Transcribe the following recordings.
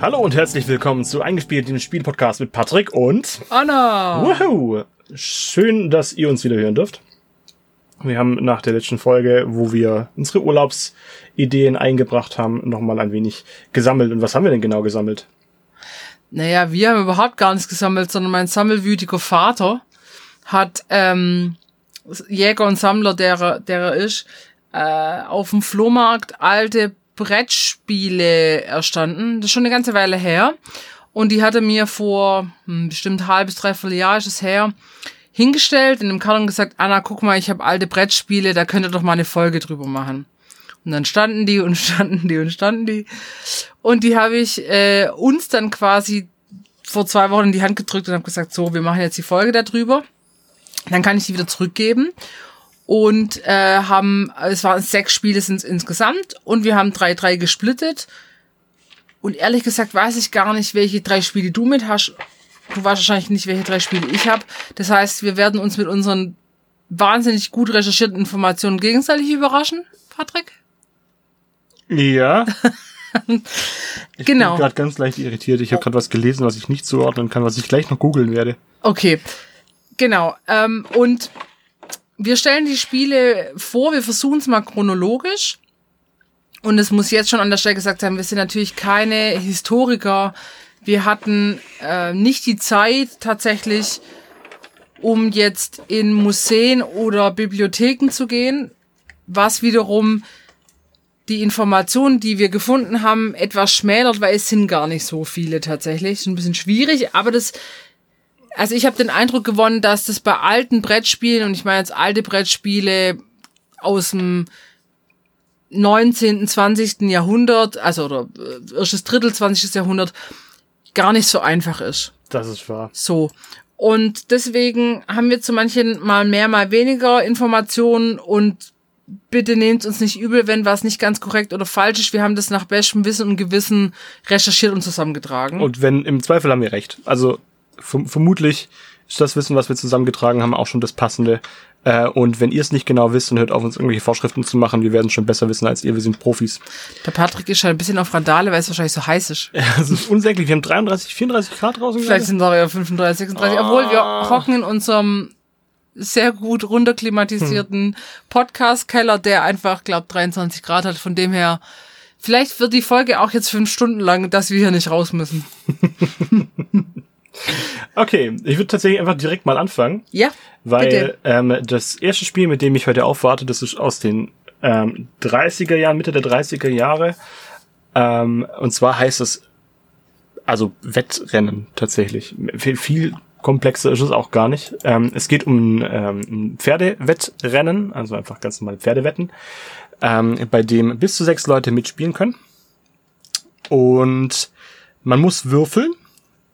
Hallo und herzlich willkommen zu Eingespielt, dem Spielpodcast mit Patrick und Anna. Woohoo! Schön, dass ihr uns wieder hören dürft. Wir haben nach der letzten Folge, wo wir unsere Urlaubsideen eingebracht haben, nochmal ein wenig gesammelt. Und was haben wir denn genau gesammelt? Naja, wir haben überhaupt gar nichts gesammelt, sondern mein sammelwütiger Vater hat ähm, Jäger und Sammler, der, er- der er ist, äh, auf dem Flohmarkt alte Brettspiele erstanden. Das ist schon eine ganze Weile her. Und die hatte mir vor hm, bestimmt halbes, dreiviertel Jahr ist es her, hingestellt in dem Karton gesagt, Anna, guck mal, ich habe alte Brettspiele, da könnt ihr doch mal eine Folge drüber machen. Und dann standen die und standen die und standen die. Und die habe ich äh, uns dann quasi vor zwei Wochen in die Hand gedrückt und habe gesagt, so, wir machen jetzt die Folge darüber. Dann kann ich die wieder zurückgeben. Und äh, haben, es waren sechs Spiele sind insgesamt und wir haben drei, drei gesplittet. Und ehrlich gesagt weiß ich gar nicht, welche drei Spiele du mit hast. Du weißt wahrscheinlich nicht, welche drei Spiele ich habe. Das heißt, wir werden uns mit unseren wahnsinnig gut recherchierten Informationen gegenseitig überraschen, Patrick. Ja. Ich Genau. bin gerade ganz leicht irritiert. Ich habe gerade was gelesen, was ich nicht zuordnen kann, was ich gleich noch googeln werde. Okay, genau. Ähm, und wir stellen die Spiele vor, wir versuchen es mal chronologisch. Und es muss jetzt schon an der Stelle gesagt sein, wir sind natürlich keine Historiker. Wir hatten äh, nicht die Zeit tatsächlich, um jetzt in Museen oder Bibliotheken zu gehen, was wiederum die Informationen, die wir gefunden haben, etwas schmälert, weil es sind gar nicht so viele tatsächlich. Ist ein bisschen schwierig, aber das also ich habe den Eindruck gewonnen, dass das bei alten Brettspielen, und ich meine jetzt alte Brettspiele aus dem 19., 20. Jahrhundert, also oder äh, erstes Drittel 20. Jahrhundert, gar nicht so einfach ist. Das ist wahr. So. Und deswegen haben wir zu manchen mal mehr, mal weniger Informationen und bitte nehmt uns nicht übel, wenn was nicht ganz korrekt oder falsch ist. Wir haben das nach bestem Wissen und Gewissen recherchiert und zusammengetragen. Und wenn, im Zweifel haben wir recht. Also vermutlich ist das Wissen, was wir zusammengetragen haben, auch schon das Passende. Äh, und wenn ihr es nicht genau wisst und hört auf uns irgendwelche Vorschriften zu machen, wir werden schon besser wissen als ihr. Wir sind Profis. Der Patrick ist schon ein bisschen auf Randale, weil es wahrscheinlich so heiß ist. Es ist unsäglich. Wir haben 33, 34 Grad draußen. Vielleicht gerade. sind es ja 35, 36, obwohl wir hocken in unserem sehr gut runterklimatisierten Podcast-Keller, der einfach, glaub, 23 Grad hat. Von dem her, vielleicht wird die Folge auch jetzt fünf Stunden lang, dass wir hier nicht raus müssen. Okay, ich würde tatsächlich einfach direkt mal anfangen. Ja, Weil bitte. ähm, das erste Spiel, mit dem ich heute aufwarte, das ist aus den ähm, 30er Jahren, Mitte der 30er Jahre. Ähm, und zwar heißt es also Wettrennen tatsächlich. Viel, viel komplexer ist es auch gar nicht. Ähm, es geht um ähm, ein Pferdewettrennen, also einfach ganz normale Pferdewetten, ähm, bei dem bis zu sechs Leute mitspielen können. Und man muss würfeln.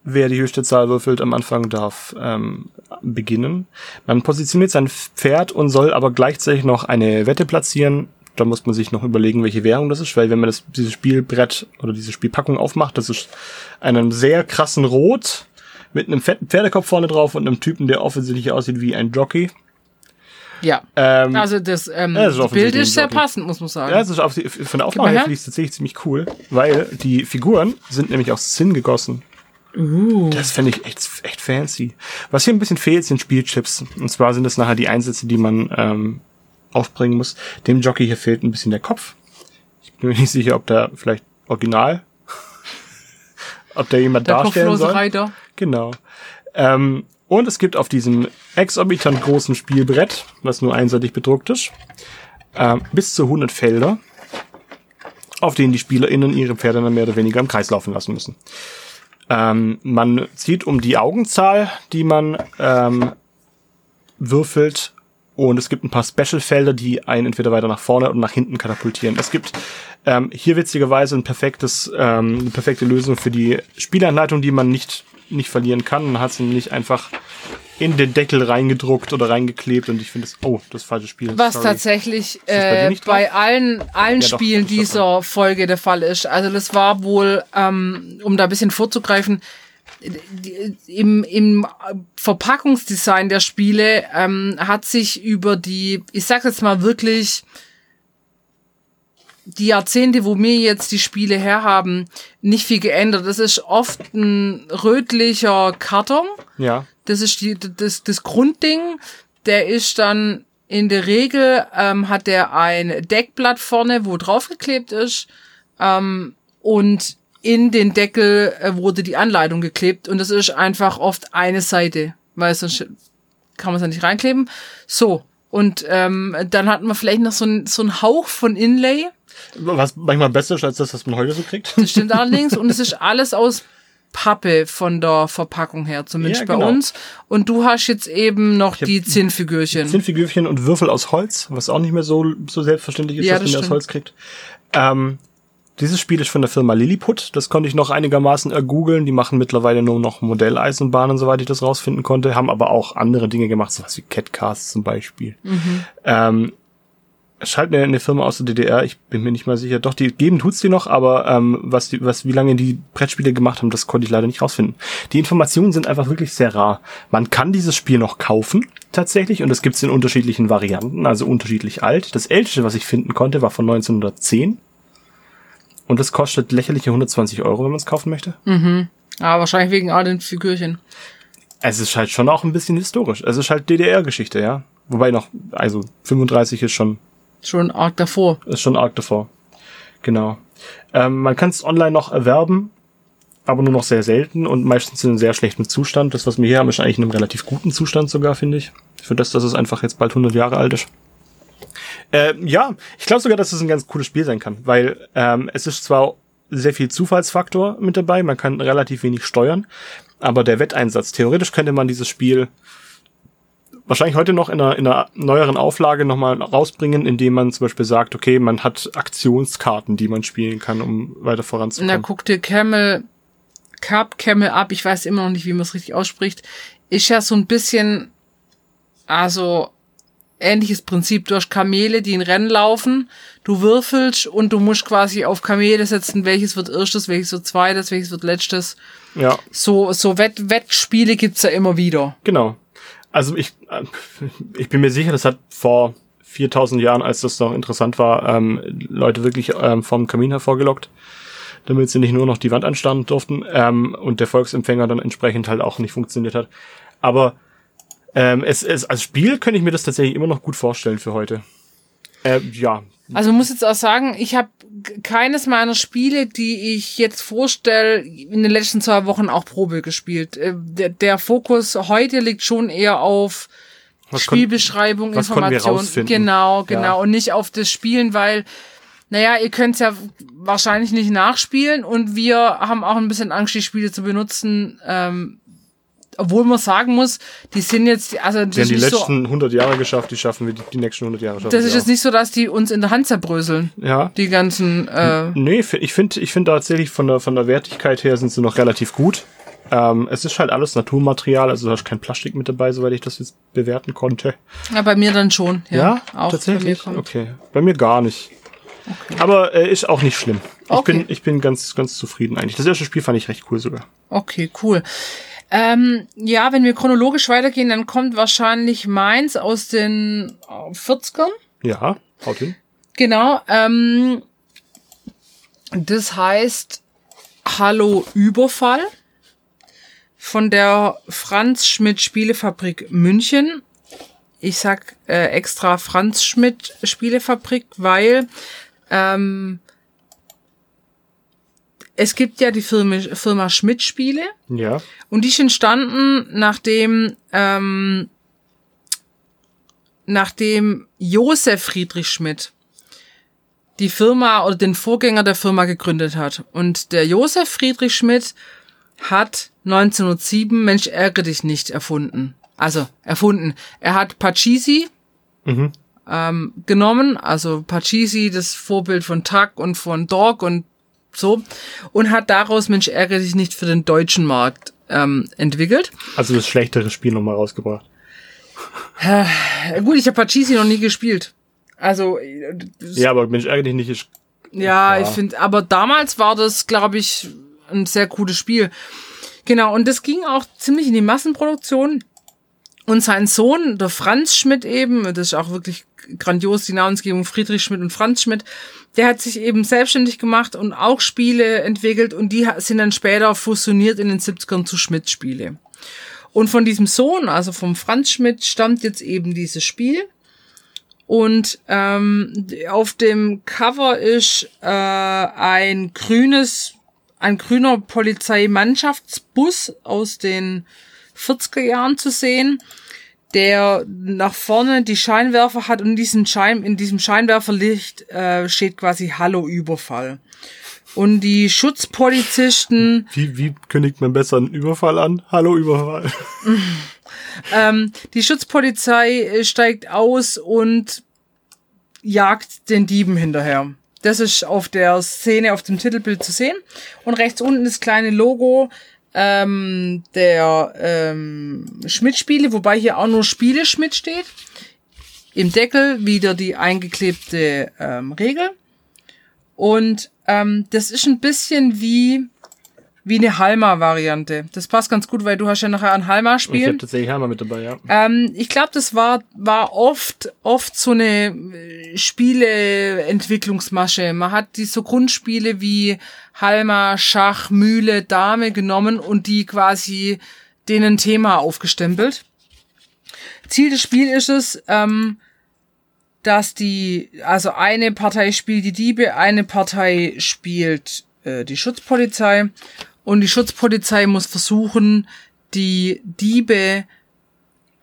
Wer die höchste Zahl würfelt am Anfang darf ähm, beginnen. Man positioniert sein Pferd und soll aber gleichzeitig noch eine Wette platzieren. Da muss man sich noch überlegen, welche Währung das ist, weil wenn man das, dieses Spielbrett oder diese Spielpackung aufmacht, das ist einen sehr krassen Rot mit einem fetten Pferdekopf vorne drauf und einem Typen, der offensichtlich aussieht wie ein Jockey. Ja. Ähm, Also das, ähm, Ja, das ist Bild ist sehr passend, muss man sagen. ja, das ist auf die, von der Aufnahme her. finde ich es tatsächlich ziemlich cool, weil die Figuren sind nämlich aus Zinn gegossen. Uh. Das fände ich echt, echt fancy. Was hier ein bisschen fehlt, sind Spielchips. Und zwar sind das nachher die Einsätze, die man ähm, aufbringen muss. Dem Jockey hier fehlt ein bisschen der Kopf. Ich bin mir nicht sicher, ob da vielleicht original, ob da jemand Der darstellen kopflose soll. Reiter. Genau. Ähm, und es gibt auf diesem exorbitant großen Spielbrett, was nur einseitig bedruckt ist, ähm, bis zu 100 Felder, auf denen die SpielerInnen ihre Pferde dann mehr oder weniger im Kreis laufen lassen müssen. Ähm, man zieht um die Augenzahl, die man ähm, würfelt. Und es gibt ein paar Special-Felder, die einen entweder weiter nach vorne oder nach hinten katapultieren. Es gibt ähm, hier witzigerweise ein perfektes, ähm, eine perfekte Lösung für die Spielanleitung, die man nicht, nicht verlieren kann. Man hat sie nämlich einfach in den Deckel reingedruckt oder reingeklebt und ich finde das, oh, das falsche Spiel. Was sorry. tatsächlich bei äh, bei allen, allen Ja, doch, Spielen ist dieser Folge der Fall ist. Also das war wohl, ähm, um da ein bisschen vorzugreifen, im, im Verpackungsdesign der Spiele ähm, hat sich über die, ich sag jetzt mal wirklich die Jahrzehnte, wo wir jetzt die Spiele herhaben, nicht viel geändert. Das ist oft ein rötlicher Karton. Ja. Das ist die, das, das Grundding. Der ist dann in der Regel, ähm, hat der ein Deckblatt vorne, wo draufgeklebt ist. Ähm, und in den Deckel äh, wurde die Anleitung geklebt. Und das ist einfach oft eine Seite, weil sonst kann man es ja nicht reinkleben. So. Und ähm, dann hatten wir vielleicht noch so ein, so ein Hauch von Inlay. Was manchmal besser ist als das, was man heute so kriegt. Das stimmt allerdings. Und es ist alles aus Pappe von der Verpackung her, zumindest Ja, bei genau. uns. Und du hast jetzt eben noch die Zinnfigürchen. Zinnfigürchen und Würfel aus Holz, was auch nicht mehr so, so selbstverständlich ist, Ja, dass man das aus stimmt. Holz kriegt. Ähm, dieses Spiel ist von der Firma Lilliput. Das konnte ich noch einigermaßen ergoogeln. Die machen mittlerweile nur noch Modelleisenbahnen, soweit ich das rausfinden konnte, haben aber auch andere Dinge gemacht, sowas wie Catcast zum Beispiel. Ähm, es scheint eine, eine Firma aus der DDR, ich bin mir nicht mal sicher. Doch, die geben tut's die noch, aber ähm, was die, was, wie lange die Brettspiele gemacht haben, das konnte ich leider nicht rausfinden. Die Informationen sind einfach wirklich sehr rar. Man kann dieses Spiel noch kaufen, tatsächlich, und das gibt's in unterschiedlichen Varianten, also unterschiedlich alt. Das älteste, was ich finden konnte, war von 1910. Und das kostet lächerliche 120 Euro, wenn man es kaufen möchte. Aber wahrscheinlich wegen all den Figürchen. Es ist halt schon auch ein bisschen historisch. Es ist halt DDR-Geschichte, ja. Wobei noch, also 35 ist schon Schon arg davor. Ist schon arg davor. Genau. Ähm, man kann es online noch erwerben, aber nur noch sehr selten und meistens in einem sehr schlechten Zustand. Das, was wir hier haben, ist eigentlich in einem relativ guten Zustand sogar, finde ich. Für das, dass es einfach jetzt bald 100 Jahre alt ist. Äh, ja, ich glaube sogar, dass es ein ganz cooles Spiel sein kann, weil ähm, es ist zwar sehr viel Zufallsfaktor mit dabei, man kann relativ wenig steuern, aber der Wetteinsatz, theoretisch könnte man dieses Spiel wahrscheinlich heute noch in einer, in einer neueren Auflage nochmal rausbringen, indem man zum Beispiel sagt, okay, man hat Aktionskarten, die man spielen kann, um weiter Na, voranzukommen. guck dir Camel, Cup, Camel ab, ich weiß immer noch nicht, wie man es richtig ausspricht, ist ja so ein bisschen, also, ähnliches Prinzip. Du hast Kamele, die in Rennen laufen, du würfelst und du musst quasi auf Kamele setzen, welches wird erstes, welches wird zweites, welches wird letztes. Ja, So, so Wett Wettspiele gibt's ja immer wieder. genau. Also ich, äh, ich bin mir sicher, das hat vor 4000 Jahren, als das noch interessant war, ähm, Leute wirklich ähm, vom Kamin hervorgelockt, damit sie nicht nur noch die Wand anstarren durften ähm, und der Volksempfänger dann entsprechend halt auch nicht funktioniert hat. Aber ähm, es, es als Spiel könnte ich mir das tatsächlich immer noch gut vorstellen für heute. Äh, ja, Also muss jetzt auch sagen, ich habe keines meiner Spiele, die ich jetzt vorstelle, in den letzten zwei Wochen auch Probe gespielt. Äh, Der, der Fokus heute liegt schon eher auf was kon- Spielbeschreibung, wir Information. Genau, genau. Ja. Und nicht auf das Spielen, weil, naja, ihr könnt es ja wahrscheinlich nicht nachspielen und wir haben auch ein bisschen Angst, die Spiele zu benutzen. Ähm, obwohl man sagen muss, die sind jetzt, also Die haben die nicht so, letzten 100 Jahre geschafft, die schaffen wir die, die nächsten 100 Jahre. Schaffen das ist jetzt nicht so, dass die uns in der Hand zerbröseln. Ja. Die ganzen, äh, Nee, ich finde ich finde tatsächlich von der, von der Wertigkeit her sind sie noch relativ gut. Ähm, es ist halt alles Naturmaterial, also da ist kein Plastik mit dabei, soweit ich das jetzt bewerten konnte. ja, bei mir dann schon. Ja, auch tatsächlich. Bei okay, bei mir gar nicht. Aber äh, ist auch nicht schlimm. Ich Okay. bin ich bin ganz ganz zufrieden eigentlich. Das erste Spiel fand ich recht cool sogar. Okay, cool. Ähm, ja, wenn wir chronologisch weitergehen, dann kommt wahrscheinlich meins aus den äh, 40ern. Ja, haut hin. Genau. Ähm, das heißt Hallo Überfall von der Franz Schmidt Spielefabrik München. Ich sag äh, extra Franz Schmidt Spielefabrik, weil ähm, es gibt ja die Firma, Firma Schmidt Spiele Ja. und die ist entstanden, nachdem, ähm, nachdem Josef Friedrich Schmidt die Firma oder den Vorgänger der Firma gegründet hat. Und der Josef Friedrich Schmidt hat 1907 Mensch ärgere dich nicht erfunden. Also erfunden. Er hat Pachisi Mhm. ähm, genommen, also Pachisi, das Vorbild von Tuck und von Dog und so, und hat daraus Mensch ärgere dich nicht für den deutschen Markt ähm, entwickelt. Also das schlechtere Spiel nochmal rausgebracht. Äh, gut, ich habe Pachisi noch nie gespielt. Also äh, Ja, aber Mensch, ärgere dich nicht. Ist, Ja, Ja. ich finde, aber damals war das, glaube ich, ein sehr cooles Spiel. Genau, und das ging auch ziemlich in die Massenproduktion. Und sein Sohn, der Franz Schmidt eben, das ist auch wirklich grandios die Namensgebung Friedrich Schmidt und Franz Schmidt. Der hat sich eben selbstständig gemacht und auch Spiele entwickelt und die sind dann später fusioniert in den 70ern zu Schmidt Spiele. Und von diesem Sohn, also vom Franz Schmidt, stammt jetzt eben dieses Spiel. Und ähm, auf dem Cover ist äh, ein grünes, ein grüner Polizeimannschaftsbus aus den 40er Jahren zu sehen, der nach vorne die Scheinwerfer hat und in diesem, Schein, in diesem Scheinwerferlicht äh, steht quasi Hallo Überfall. Und die Schutzpolizisten. Wie, wie kündigt man besser einen Überfall an? Hallo Überfall. ähm, die Schutzpolizei äh, steigt aus und jagt den Dieben hinterher. Das ist auf der Szene auf dem Titelbild zu sehen. Und rechts unten das kleine Logo ähm, der ähm, Schmidt-Spiele, wobei hier auch nur Spiele Schmidt steht. Im Deckel wieder die eingeklebte ähm, Regel. Und ähm, das ist ein bisschen wie wie eine Halma-Variante. Das passt ganz gut, weil du hast ja nachher ein Halma-Spiel. Ich habe tatsächlich Halma mit dabei, ja. Ähm, ich glaube, das war war oft oft so eine äh, Spieleentwicklungsmasche. Man hat die so Grundspiele wie Halma, Schach, Mühle, Dame genommen und die quasi denen Thema aufgestempelt. Ziel des Spiels ist es, ähm, dass die, also eine Partei spielt die Diebe, eine Partei spielt äh, die Schutzpolizei und die Schutzpolizei muss versuchen, die Diebe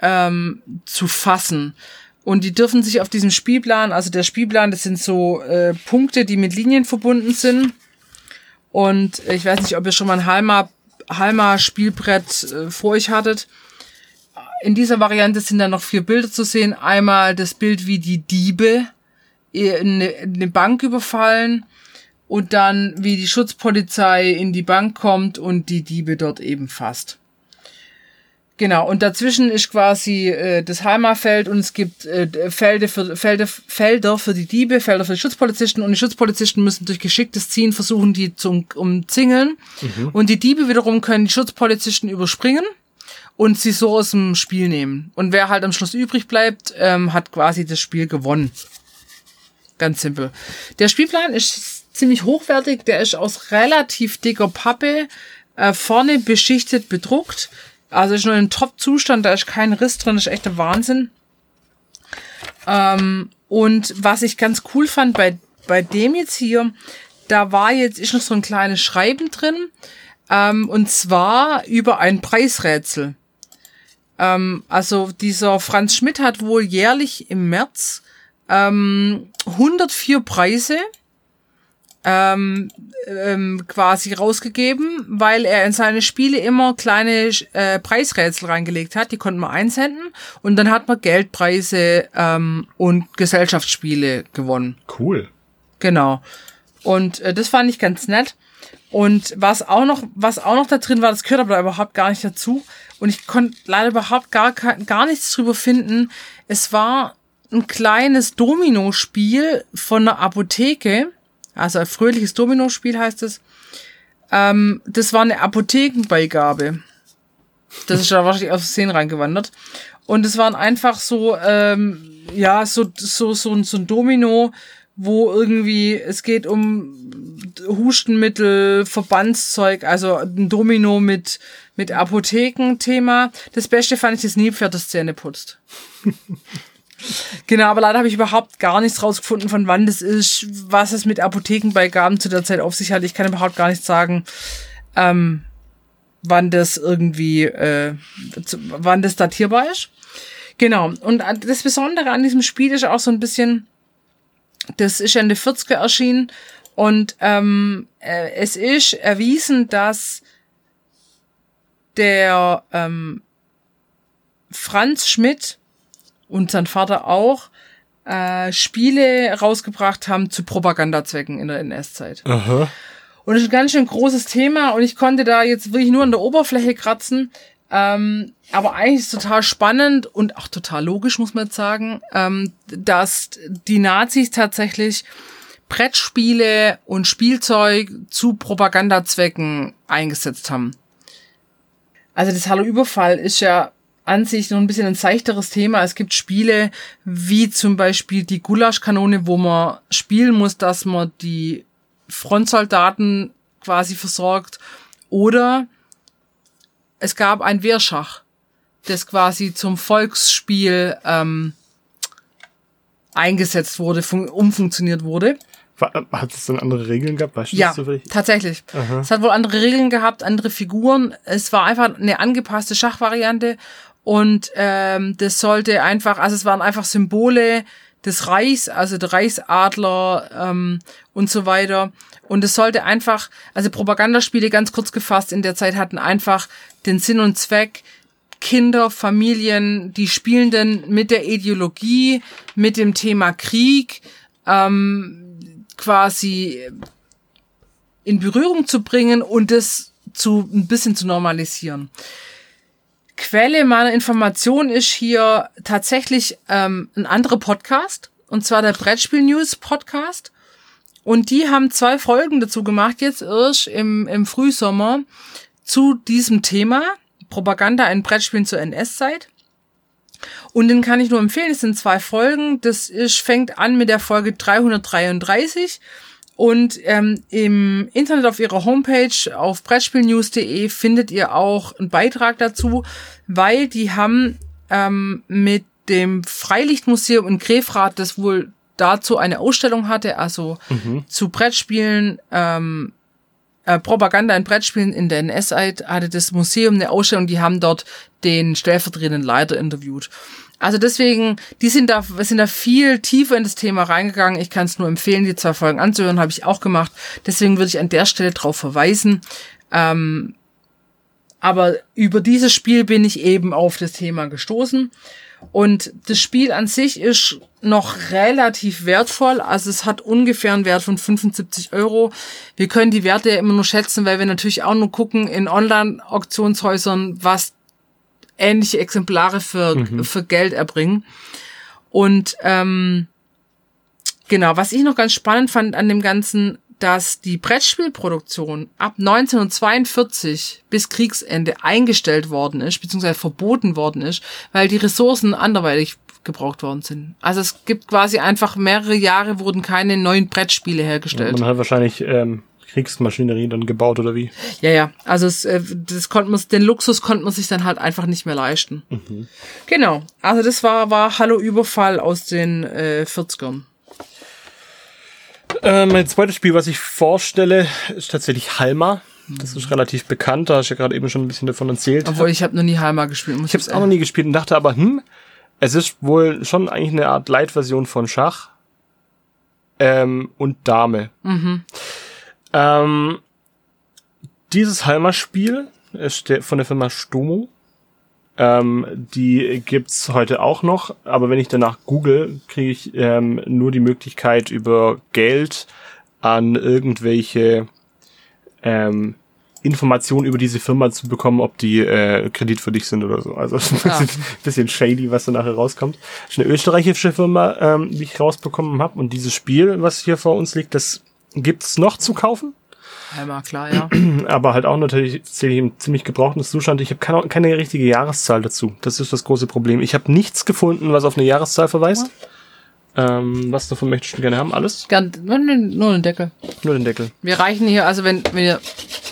ähm, zu fassen. Und die dürfen sich auf diesem Spielplan, also der Spielplan, das sind so äh, Punkte, die mit Linien verbunden sind. Und ich weiß nicht, ob ihr schon mal ein Halma, Halma Spielbrett äh, vor euch hattet. In dieser Variante sind dann noch vier Bilder zu sehen. Einmal das Bild, wie die Diebe eine, eine Bank überfallen und dann wie die Schutzpolizei in die Bank kommt und die Diebe dort eben fasst. Genau, und dazwischen ist quasi äh, das Heimatfeld und es gibt äh, Felder, für, Felder, Felder für die Diebe, Felder für die Schutzpolizisten und die Schutzpolizisten müssen durch geschicktes Ziehen versuchen, die zu umzingeln. Mhm. Und die Diebe wiederum können die Schutzpolizisten überspringen und sie so aus dem Spiel nehmen. Und wer halt am Schluss übrig bleibt, ähm, hat quasi das Spiel gewonnen. Ganz simpel. Der Spielplan ist ziemlich hochwertig, der ist aus relativ dicker Pappe, äh, vorne beschichtet bedruckt. Also ist nur in Top-Zustand, da ist kein Riss drin, das ist echt der Wahnsinn. Ähm, und was ich ganz cool fand bei, bei dem jetzt hier, da war jetzt, ist noch so ein kleines Schreiben drin, ähm, und zwar über ein Preisrätsel. Ähm, also dieser Franz Schmidt hat wohl jährlich im März ähm, 104 Preise ähm, ähm, quasi rausgegeben, weil er in seine Spiele immer kleine äh, Preisrätsel reingelegt hat. Die konnten wir einsenden und dann hat man Geldpreise ähm, und Gesellschaftsspiele gewonnen. Cool. Genau. Und äh, das fand ich ganz nett. Und was auch noch, was auch noch da drin war, das gehört aber überhaupt gar nicht dazu. Und ich konnte leider überhaupt gar, gar nichts drüber finden. Es war ein kleines Domino-Spiel von einer Apotheke. Also ein fröhliches Domino-Spiel heißt es. Ähm, das war eine Apothekenbeigabe. Das ist da wahrscheinlich aus Szenen reingewandert. Und es waren einfach so, ähm, ja, so, so, so, so ein Domino, wo irgendwie, es geht um Hustenmittel, Verbandszeug, also ein Domino mit, mit Apothekenthema. Das Beste fand ich das Nilpferd, das Zähne putzt. genau, aber leider habe ich überhaupt gar nichts rausgefunden, von wann das ist, was es mit Apothekenbeigaben zu der Zeit auf sich hat. Ich kann überhaupt gar nicht sagen, ähm, wann das irgendwie, äh, wann das datierbar ist. Genau. Und das Besondere an diesem Spiel ist auch so ein bisschen, das ist Ende 40er erschienen und ähm, äh, es ist erwiesen, dass der ähm, Franz Schmidt und sein Vater auch äh, Spiele rausgebracht haben zu Propagandazwecken in der NS-Zeit. Und das ist ein ganz schön großes Thema und ich konnte da jetzt wirklich nur an der Oberfläche kratzen. Ähm, aber eigentlich ist es total spannend und auch total logisch, muss man jetzt sagen, ähm, dass die Nazis tatsächlich Brettspiele und Spielzeug zu Propagandazwecken eingesetzt haben. Also das Hallo Überfall ist ja an sich noch ein bisschen ein seichteres Thema. Es gibt Spiele wie zum Beispiel die Gulaschkanone, wo man spielen muss, dass man die Frontsoldaten quasi versorgt. Oder es gab ein Wehrschach, das quasi zum Volksspiel ähm, eingesetzt wurde, umfunktioniert wurde. Hat es dann andere Regeln gehabt? Weißt ja, tatsächlich. Aha. Es hat wohl andere Regeln gehabt, andere Figuren. Es war einfach eine angepasste Schachvariante und ähm, das sollte einfach, also es waren einfach Symbole des Reichs, also der Reichsadler ähm, und so weiter. Und es sollte einfach, also Propagandaspiele ganz kurz gefasst in der Zeit hatten einfach den Sinn und Zweck, Kinder, Familien, die Spielenden mit der Ideologie, mit dem Thema Krieg ähm, quasi in Berührung zu bringen und es zu ein bisschen zu normalisieren. Quelle meiner Information ist hier tatsächlich ähm, ein anderer Podcast, und zwar der Brettspiel News Podcast. Und die haben zwei Folgen dazu gemacht, jetzt erst im, im Frühsommer, zu diesem Thema. Propaganda in Brettspielen zur NS-Zeit. Und den kann ich nur empfehlen. Es sind zwei Folgen. Das ist, fängt an mit der Folge 333 und ähm, im Internet auf ihrer Homepage auf Brettspielnews.de findet ihr auch einen Beitrag dazu, weil die haben ähm, mit dem Freilichtmuseum in Grefrath, das wohl dazu eine Ausstellung hatte, also mhm. zu Brettspielen, ähm, äh, Propaganda in Brettspielen in der NS-Zeit hatte das Museum eine Ausstellung, die haben dort den stellvertretenden Leiter interviewt. Also deswegen, die sind da, sind da viel tiefer in das Thema reingegangen. Ich kann es nur empfehlen, die zwei Folgen anzuhören, habe ich auch gemacht. Deswegen würde ich an der Stelle drauf verweisen. Ähm, aber über dieses Spiel bin ich eben auf das Thema gestoßen. Und das Spiel an sich ist noch relativ wertvoll. Also es hat ungefähr einen Wert von 75 Euro. Wir können die Werte ja immer nur schätzen, weil wir natürlich auch nur gucken in Online-Auktionshäusern, was ähnliche Exemplare für, mhm. für Geld erbringen. Und ähm, genau, was ich noch ganz spannend fand an dem Ganzen, dass die Brettspielproduktion ab 1942 bis Kriegsende eingestellt worden ist, beziehungsweise verboten worden ist, weil die Ressourcen anderweitig gebraucht worden sind. Also es gibt quasi einfach mehrere Jahre wurden keine neuen Brettspiele hergestellt. Man hat wahrscheinlich ähm, Kriegsmaschinerie dann gebaut oder wie? Ja, ja. Also es, äh, das konnte man, den Luxus konnte man sich dann halt einfach nicht mehr leisten. Mhm. Genau. Also das war war Hallo Überfall aus den äh, 40ern. Äh, mein zweites Spiel, was ich vorstelle, ist tatsächlich Halma. Das ist relativ bekannt, da hast du ja gerade eben schon ein bisschen davon erzählt. Obwohl ich habe noch nie Halma gespielt. ich habe es auch noch nie gespielt und dachte aber, hm, es ist wohl schon eigentlich eine Art Light-Version von Schach ähm, und Dame. Mhm. Ähm, dieses Halmer-Spiel ist der, von der Firma Stomo. Ähm, die gibt's heute auch noch, aber wenn ich danach google, kriege ich ähm, nur die Möglichkeit über Geld an irgendwelche ähm, Informationen über diese Firma zu bekommen, ob die äh, kreditwürdig sind oder so. Also ein bisschen, ja. bisschen shady, was da nachher rauskommt. Das ist eine österreichische Firma, ähm, die ich rausbekommen habe. Und dieses Spiel, was hier vor uns liegt, das gibt's noch zu kaufen. Einmal klar, ja. Aber halt auch natürlich im ziemlich gebrauchten Zustand. Ich habe keine, keine richtige Jahreszahl dazu. Das ist das große Problem. Ich habe nichts gefunden, was auf eine Jahreszahl verweist. Ja. Ähm, was davon möchtest du gerne haben? Alles? Gern, nur, den Deckel. Nur den Deckel. Wir reichen hier, also wenn, wenn ihr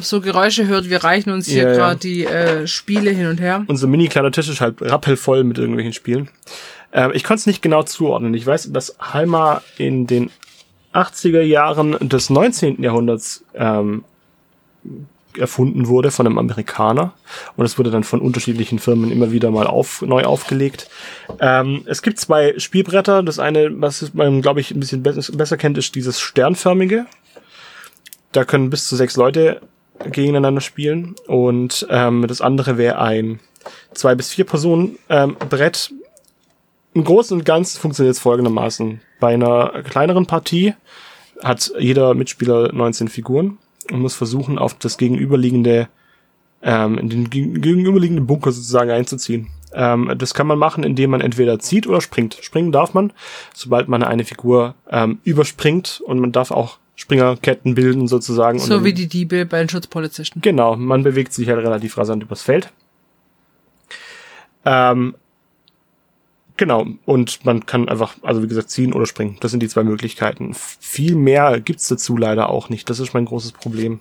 so Geräusche hört, wir reichen uns hier ja, gerade ja. die äh, Spiele hin und her. Unser mini kleiner Tisch ist halt rappelvoll mit irgendwelchen Spielen. Ähm, ich konnte es nicht genau zuordnen. Ich weiß, dass Halma in den 80er Jahren des 19. Jahrhunderts ähm, erfunden wurde von einem Amerikaner und es wurde dann von unterschiedlichen Firmen immer wieder mal auf, neu aufgelegt. Ähm, es gibt zwei Spielbretter. Das eine, was man glaube ich ein bisschen be besser kennt, ist dieses sternförmige. Da können bis zu sechs Leute gegeneinander spielen und ähm, das andere wäre ein zwei bis vier Personen ähm, Brett. Im Großen und Ganzen funktioniert es folgendermaßen: Bei einer kleineren Partie hat jeder Mitspieler 19 Figuren und muss versuchen, auf das gegenüberliegende, ähm, in den gegenüberliegenden Bunker sozusagen einzuziehen. Ähm, das kann man machen, indem man entweder zieht oder springt. Springen darf man, sobald man eine Figur ähm, überspringt und man darf auch Springerketten bilden sozusagen. So wie die Diebe bei den Schutzpolizisten. Genau, man bewegt sich halt relativ rasant übers Feld. Ähm, genau, und man kann einfach, also wie gesagt, ziehen oder springen. Das sind die zwei Möglichkeiten. Viel mehr gibt's dazu leider auch nicht. Das ist mein großes Problem.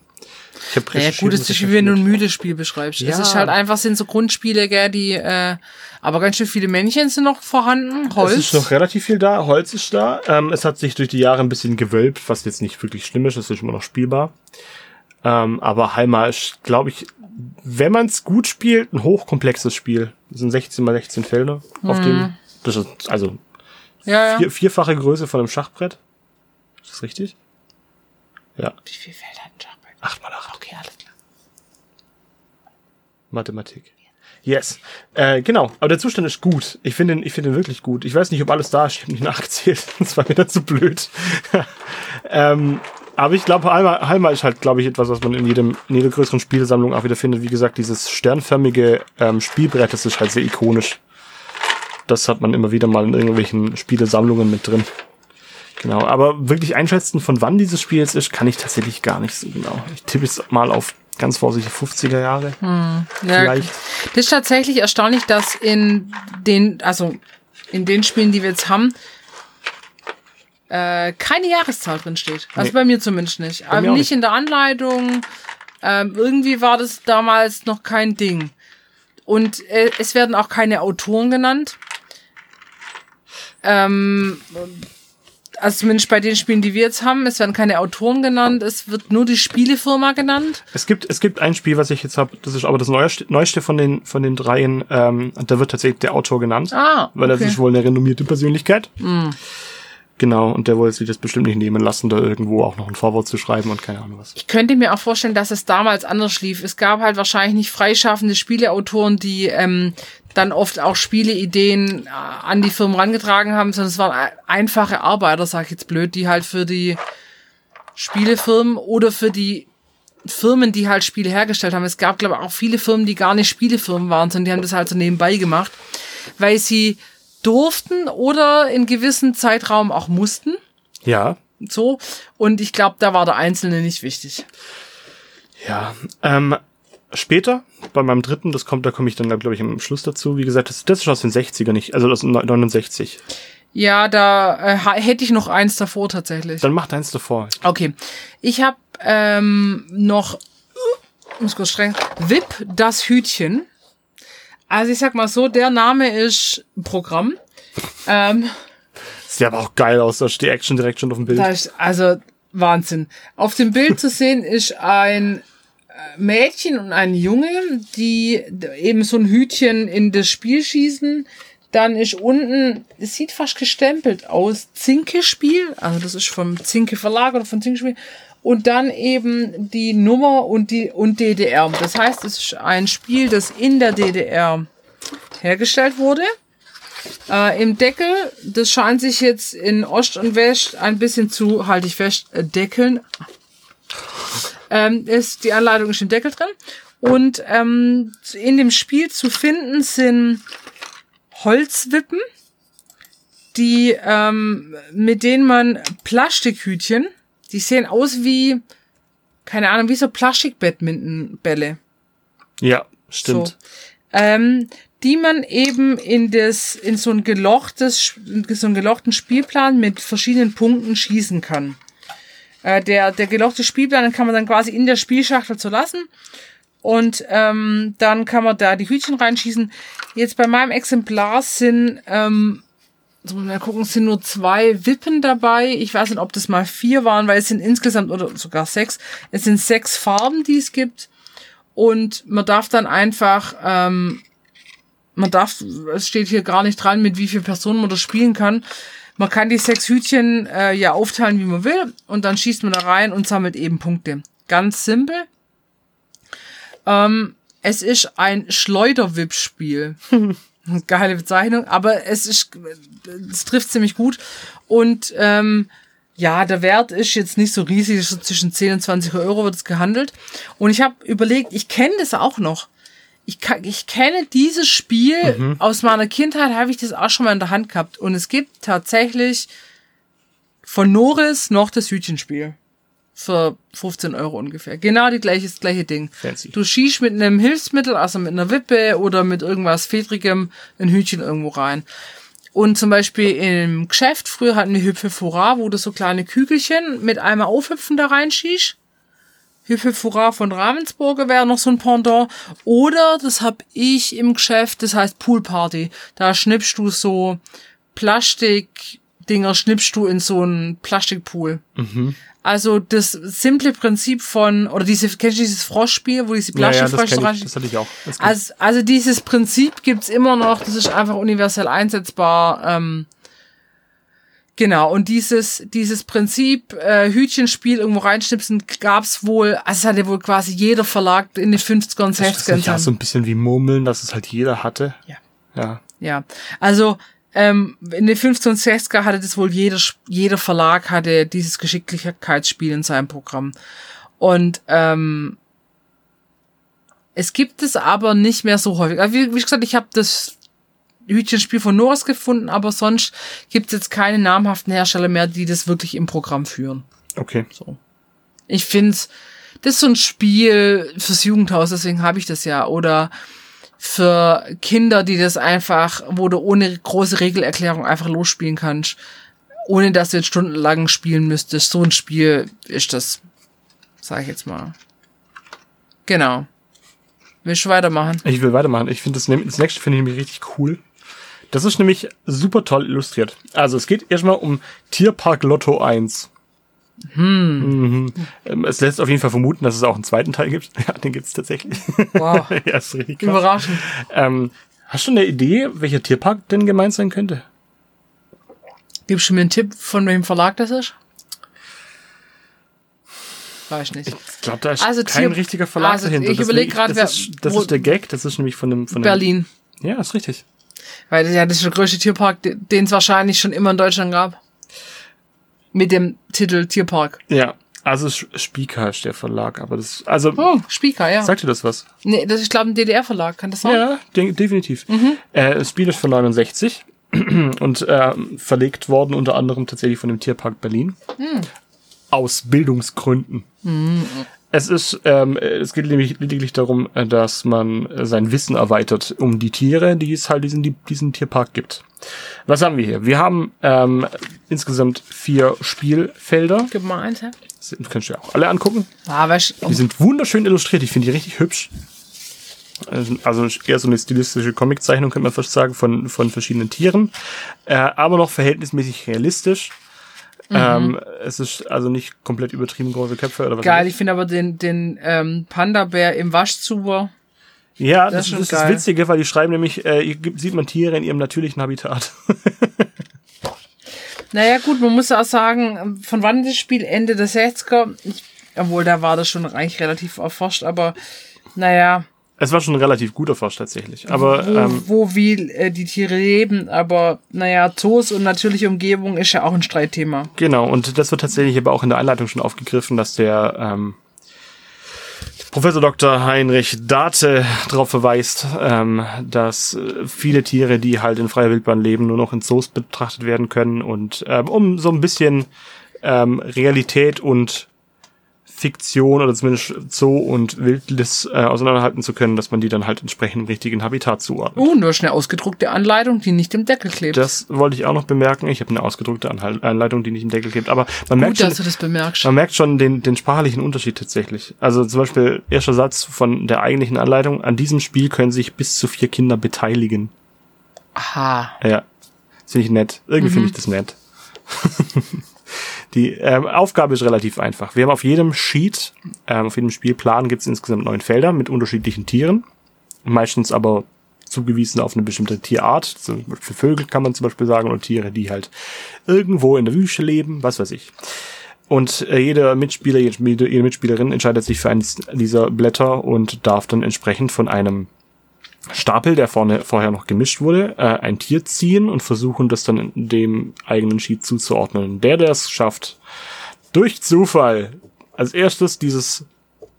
Ich hab naja, gut, ist das wie wenn du ein müdes Spiel beschreibst. Ja. Es ist halt einfach, sind so Grundspiele, gell, die, äh, aber ganz schön viele Männchen sind noch vorhanden. Holz. Es ist noch relativ viel da, Holz ist da. Ähm, es hat sich durch die Jahre ein bisschen gewölbt, was jetzt nicht wirklich schlimm ist, es ist immer noch spielbar. Ähm, aber Halma ist, glaube ich, wenn man es gut spielt, ein hochkomplexes Spiel. Das sind 16 mal 16 Felder hm. auf dem. Das ist also ja, ja. Vier, vierfache Größe von einem Schachbrett. Ist das richtig? Ja. Wie viele Felder hat ein Schachbrett? Acht mal acht. Okay, alles klar. Mathematik. Yes. Äh, genau, aber der Zustand ist gut. Ich finde ihn, ich finde ihn wirklich gut. Ich weiß nicht, ob alles da ist. Ich habe nicht nachgezählt. Das war mir dann zu blöd. ähm, aber ich glaube, Halma, Halma ist halt, glaube ich, etwas, was man in jedem, in jeder größeren Spielsammlung auch wieder findet. Wie gesagt, dieses sternförmige ähm, Spielbrett, das ist halt sehr ikonisch. Das hat man immer wieder mal in irgendwelchen Spielesammlungen mit drin. Genau, aber wirklich einschätzen, von wann dieses Spiel jetzt ist, kann ich tatsächlich gar nicht so genau. Ich tippe es mal auf ganz vorsichtig 50er Jahre. Hm, ja, vielleicht. Das ist tatsächlich erstaunlich, dass in den, also in den Spielen, die wir jetzt haben, äh, keine Jahreszahl drin steht. Also nee. bei mir zumindest nicht. Bei Aber nicht, nicht in der Anleitung. Ähm, irgendwie war das damals noch kein Ding. Und äh, es werden auch keine Autoren genannt. Ähm, also zumindest bei den Spielen, die wir jetzt haben, es werden keine Autoren genannt, es wird nur die Spielefirma genannt. Es gibt, es gibt ein Spiel, was ich jetzt habe, das ist aber das neueste, neueste von den, von den dreien, ähm, da wird tatsächlich der Autor genannt. Ah, okay. Weil er ist wohl eine renommierte Persönlichkeit. Mm. Genau, und der wollte sich das bestimmt nicht nehmen lassen, da irgendwo auch noch ein Vorwort zu schreiben und keine Ahnung was. Ich könnte mir auch vorstellen, dass es damals anders lief. Es gab halt wahrscheinlich nicht freischaffende Spieleautoren, die ähm, dann oft auch Spieleideen äh, an die Firmen rangetragen haben, sondern es waren einfache Arbeiter, sag ich jetzt blöd, die halt für die Spielefirmen oder für die Firmen, die halt Spiele hergestellt haben. Es gab, glaube ich, auch viele Firmen, die gar nicht Spielefirmen waren, sondern die haben das halt so nebenbei gemacht, weil sie durften oder in gewissen Zeitraum auch mussten. Ja. So. Und ich glaube, da war der Einzelne nicht wichtig. Ja. Ähm, später, bei meinem dritten, das kommt, da komme ich dann, glaube ich, am Schluss dazu. Wie gesagt, das, das ist aus den 60er nicht, also aus 69. Ja, da äh, hätte ich noch eins davor tatsächlich. Dann mach eins davor. Okay. Ich habe ähm, noch, muss kurz streng, Wip das Hütchen. Also ich sag mal so, der Name ist Programm. Ähm, Sieht aber auch geil aus, da steht Action direkt schon auf dem Bild. Ist, also Wahnsinn. Auf dem Bild zu sehen ist ein äh, Mädchen und ein Junge, die eben so ein Hütchen in das Spiel schießen. Dann ist unten, es sieht fast gestempelt aus, Zinke-Spiel. Also das ist vom Zinke Verlag oder von Zinke Spiel und dann eben die Nummer und die und DDR. Das heißt, es ist ein Spiel, das in der DDR hergestellt wurde. Äh, Im Deckel, das scheint sich jetzt in Ost und West ein bisschen zu, halte ich fest, äh, deckeln. Ähm, ist, die Anleitung ist im Deckel drin. Und ähm, in dem Spiel zu finden sind Holzwippen, die ähm, mit denen man Plastikhütchen die sehen aus wie, keine Ahnung, wie so Plastik-Badminton-Bälle. Ja, stimmt. So. Ähm, die man eben in das, in so ein gelochtes, so einen gelochten Spielplan mit verschiedenen Punkten schießen kann. Äh, der, der gelochte Spielplan den kann man dann quasi in der Spielschachtel so lassen. Und ähm, dann kann man da die Hütchen reinschießen. Jetzt bei meinem Exemplar sind ähm, so, mal gucken, es sind nur zwei Wippen dabei. Ich weiß nicht, ob das mal vier waren, weil es sind insgesamt oder sogar sechs. Es sind sechs Farben, die es gibt. Und man darf dann einfach, ähm, man darf, es steht hier gar nicht dran, mit wie vielen Personen man das spielen kann. Man kann die sechs Hütchen äh, ja aufteilen, wie man will. Und dann schießt man da rein und sammelt eben Punkte. Ganz simpel. Ähm, es ist ein Schleuderwip-Spiel. Geile Bezeichnung, aber es ist, es trifft ziemlich gut. Und ähm, ja, der Wert ist jetzt nicht so riesig, so zwischen 10 und 20 Euro wird es gehandelt. Und ich habe überlegt, ich kenne das auch noch. Ich, kann, ich kenne dieses Spiel mhm. aus meiner Kindheit, habe ich das auch schon mal in der Hand gehabt. Und es gibt tatsächlich von Norris noch das Hütchenspiel. Für 15 Euro ungefähr. Genau die gleiche, das gleiche Ding. Fancy. Du schießt mit einem Hilfsmittel, also mit einer Wippe oder mit irgendwas Fedrigem, ein Hütchen irgendwo rein. Und zum Beispiel im Geschäft, früher hatten wir Hüpfe Fura, wo du so kleine Kügelchen mit einmal aufhüpfen da reinschießt. Hüpfe Fura von Ravensburger wäre noch so ein Pendant. Oder, das hab ich im Geschäft, das heißt Pool Party. Da schnippst du so Plastikdinger, schnippst du in so einen Plastikpool. Also das simple Prinzip von, oder diese, kennst du dieses Froschspiel, wo diese Ja, ja, das, ich, das hatte ich auch. Also, also dieses Prinzip gibt's immer noch, das ist einfach universell einsetzbar. Ähm, genau, und dieses, dieses Prinzip äh, Hütchenspiel irgendwo reinschnipsen gab's wohl, also es hatte wohl quasi jeder Verlag in den 50er und das ist 60ern. nicht auch so ein bisschen wie Murmeln, dass es halt jeder hatte. Ja. Ja. Ja, also ähm, in den 50er und 60er hatte das wohl jeder, jeder Verlag hatte dieses Geschicklichkeitsspiel in seinem Programm. Und ähm, es gibt es aber nicht mehr so häufig. Wie, wie gesagt, ich habe das Hütchenspiel von Norris gefunden, aber sonst gibt es jetzt keine namhaften Hersteller mehr, die das wirklich im Programm führen. Okay. So. Ich find's, das ist so ein Spiel fürs Jugendhaus, deswegen habe ich das ja. Oder für Kinder, die das einfach, wo du ohne große Regelerklärung einfach losspielen kannst, ohne dass du jetzt stundenlang spielen müsstest. So ein Spiel ist das, sag ich jetzt mal. Genau. Willst du weitermachen? Ich will weitermachen. Ich finde das, das nächste finde ich nämlich richtig cool. Das ist nämlich super toll illustriert. Also es geht erstmal um Tierpark Lotto 1. Hm. Ähm, Es lässt auf jeden Fall vermuten, dass es auch einen zweiten Teil gibt. Ja, den gibt es tatsächlich. Wow. ja, ist richtig krass. Überraschend. Ähm, hast du eine Idee, welcher Tierpark denn gemeint sein könnte? Gibst du mir einen Tipp, von welchem Verlag das ist? Weiß ich nicht. Ich glaube, da ist Also kein Tier- richtiger Verlag also dahinter. ich Das- überleg grad, das, wer- ist, das ist der Gag, das ist nämlich von dem... Von dem Berlin. Ja, ist richtig. Weil das, ja, das ist der größte Tierpark, de- den es wahrscheinlich schon immer in Deutschland gab. Mit dem Titel Tierpark. Ja, also Spieker ist der Verlag, aber das... Also, Oh, Spieker, ja. sagt dir das was? Nee, das ist, ich glaube, ein DDR-Verlag, kann das sein? Ja, de definitiv. Äh, das Spiel ist von 69 und äh, verlegt worden unter anderem tatsächlich von dem Tierpark Berlin. Aus Bildungsgründen. Es ist, ähm, es geht nämlich lediglich darum, äh, dass man äh, sein Wissen erweitert um die Tiere, die es halt diesen, die, diesen Tierpark gibt. Was haben wir hier? Wir haben ähm, insgesamt vier Spielfelder. Gib mal eins, hä? Das könnt ihr auch alle angucken. Ah, du, Die sind wunderschön illustriert. Ich finde die richtig hübsch. Also eher so eine stilistische Comiczeichnung, könnte man fast sagen, von, von verschiedenen Tieren. Äh, aber noch verhältnismäßig realistisch. Ähm, es ist also nicht komplett übertrieben große Köpfe oder was. geil. Ich finde aber den, den ähm, Panda-Bär im Waschzuber. Ja, das das, ist schon das, geil. Witzige, weil die schreiben nämlich, äh, sieht man Tiere in ihrem natürlichen Habitat. Naja, gut, man muss auch sagen, von wann das Spiel? Ende der 60er. Ich, obwohl, da war das schon eigentlich relativ erforscht, aber naja, es war schon relativ gut erforscht tatsächlich. Aber wo, ähm, wo wie äh, die Tiere leben, aber naja, Zoos und natürliche Umgebung ist ja auch ein Streitthema. Genau, und das wird tatsächlich aber auch in der Einleitung schon aufgegriffen, dass der ähm, Professor Dr. Heinrich Date darauf verweist, ähm, dass äh, viele Tiere, die halt in freier Wildbahn leben, nur noch in Zoos betrachtet werden können und ähm, um so ein bisschen ähm, Realität und Fiktion oder zumindest Zoo und Wildnis äh, auseinanderhalten zu können, dass man die dann halt entsprechend im richtigen Habitat zuordnet. Uh, nur eine ausgedruckte Anleitung, die nicht im Deckel klebt. Das wollte ich auch noch bemerken. Ich habe eine ausgedruckte Anhal- Anleitung, die nicht im Deckel klebt. Aber man merkt Gut, schon, dass du das bemerkst. man merkt schon den, den sprachlichen Unterschied tatsächlich. Also zum Beispiel erster Satz von der eigentlichen Anleitung. An diesem Spiel können sich bis zu vier Kinder beteiligen. Aha. Ja, finde ich nett. Irgendwie finde ich das nett. Die ähm, Aufgabe ist relativ einfach. Wir haben auf jedem Sheet, ähm, auf jedem Spielplan gibt es insgesamt neun Felder mit unterschiedlichen Tieren. Meistens aber zugewiesen auf eine bestimmte Tierart. Für Vögel kann man zum Beispiel sagen, oder Tiere, die halt irgendwo in der Wüste leben, was weiß ich. Und äh, jeder Mitspieler, jede, jede Mitspielerin entscheidet sich für eines dieser Blätter und darf dann entsprechend von einem Stapel, der vorne vorher noch gemischt wurde, äh, ein Tier ziehen und versuchen, das dann in dem eigenen Sheet zuzuordnen. Der, der es schafft, durch Zufall als erstes dieses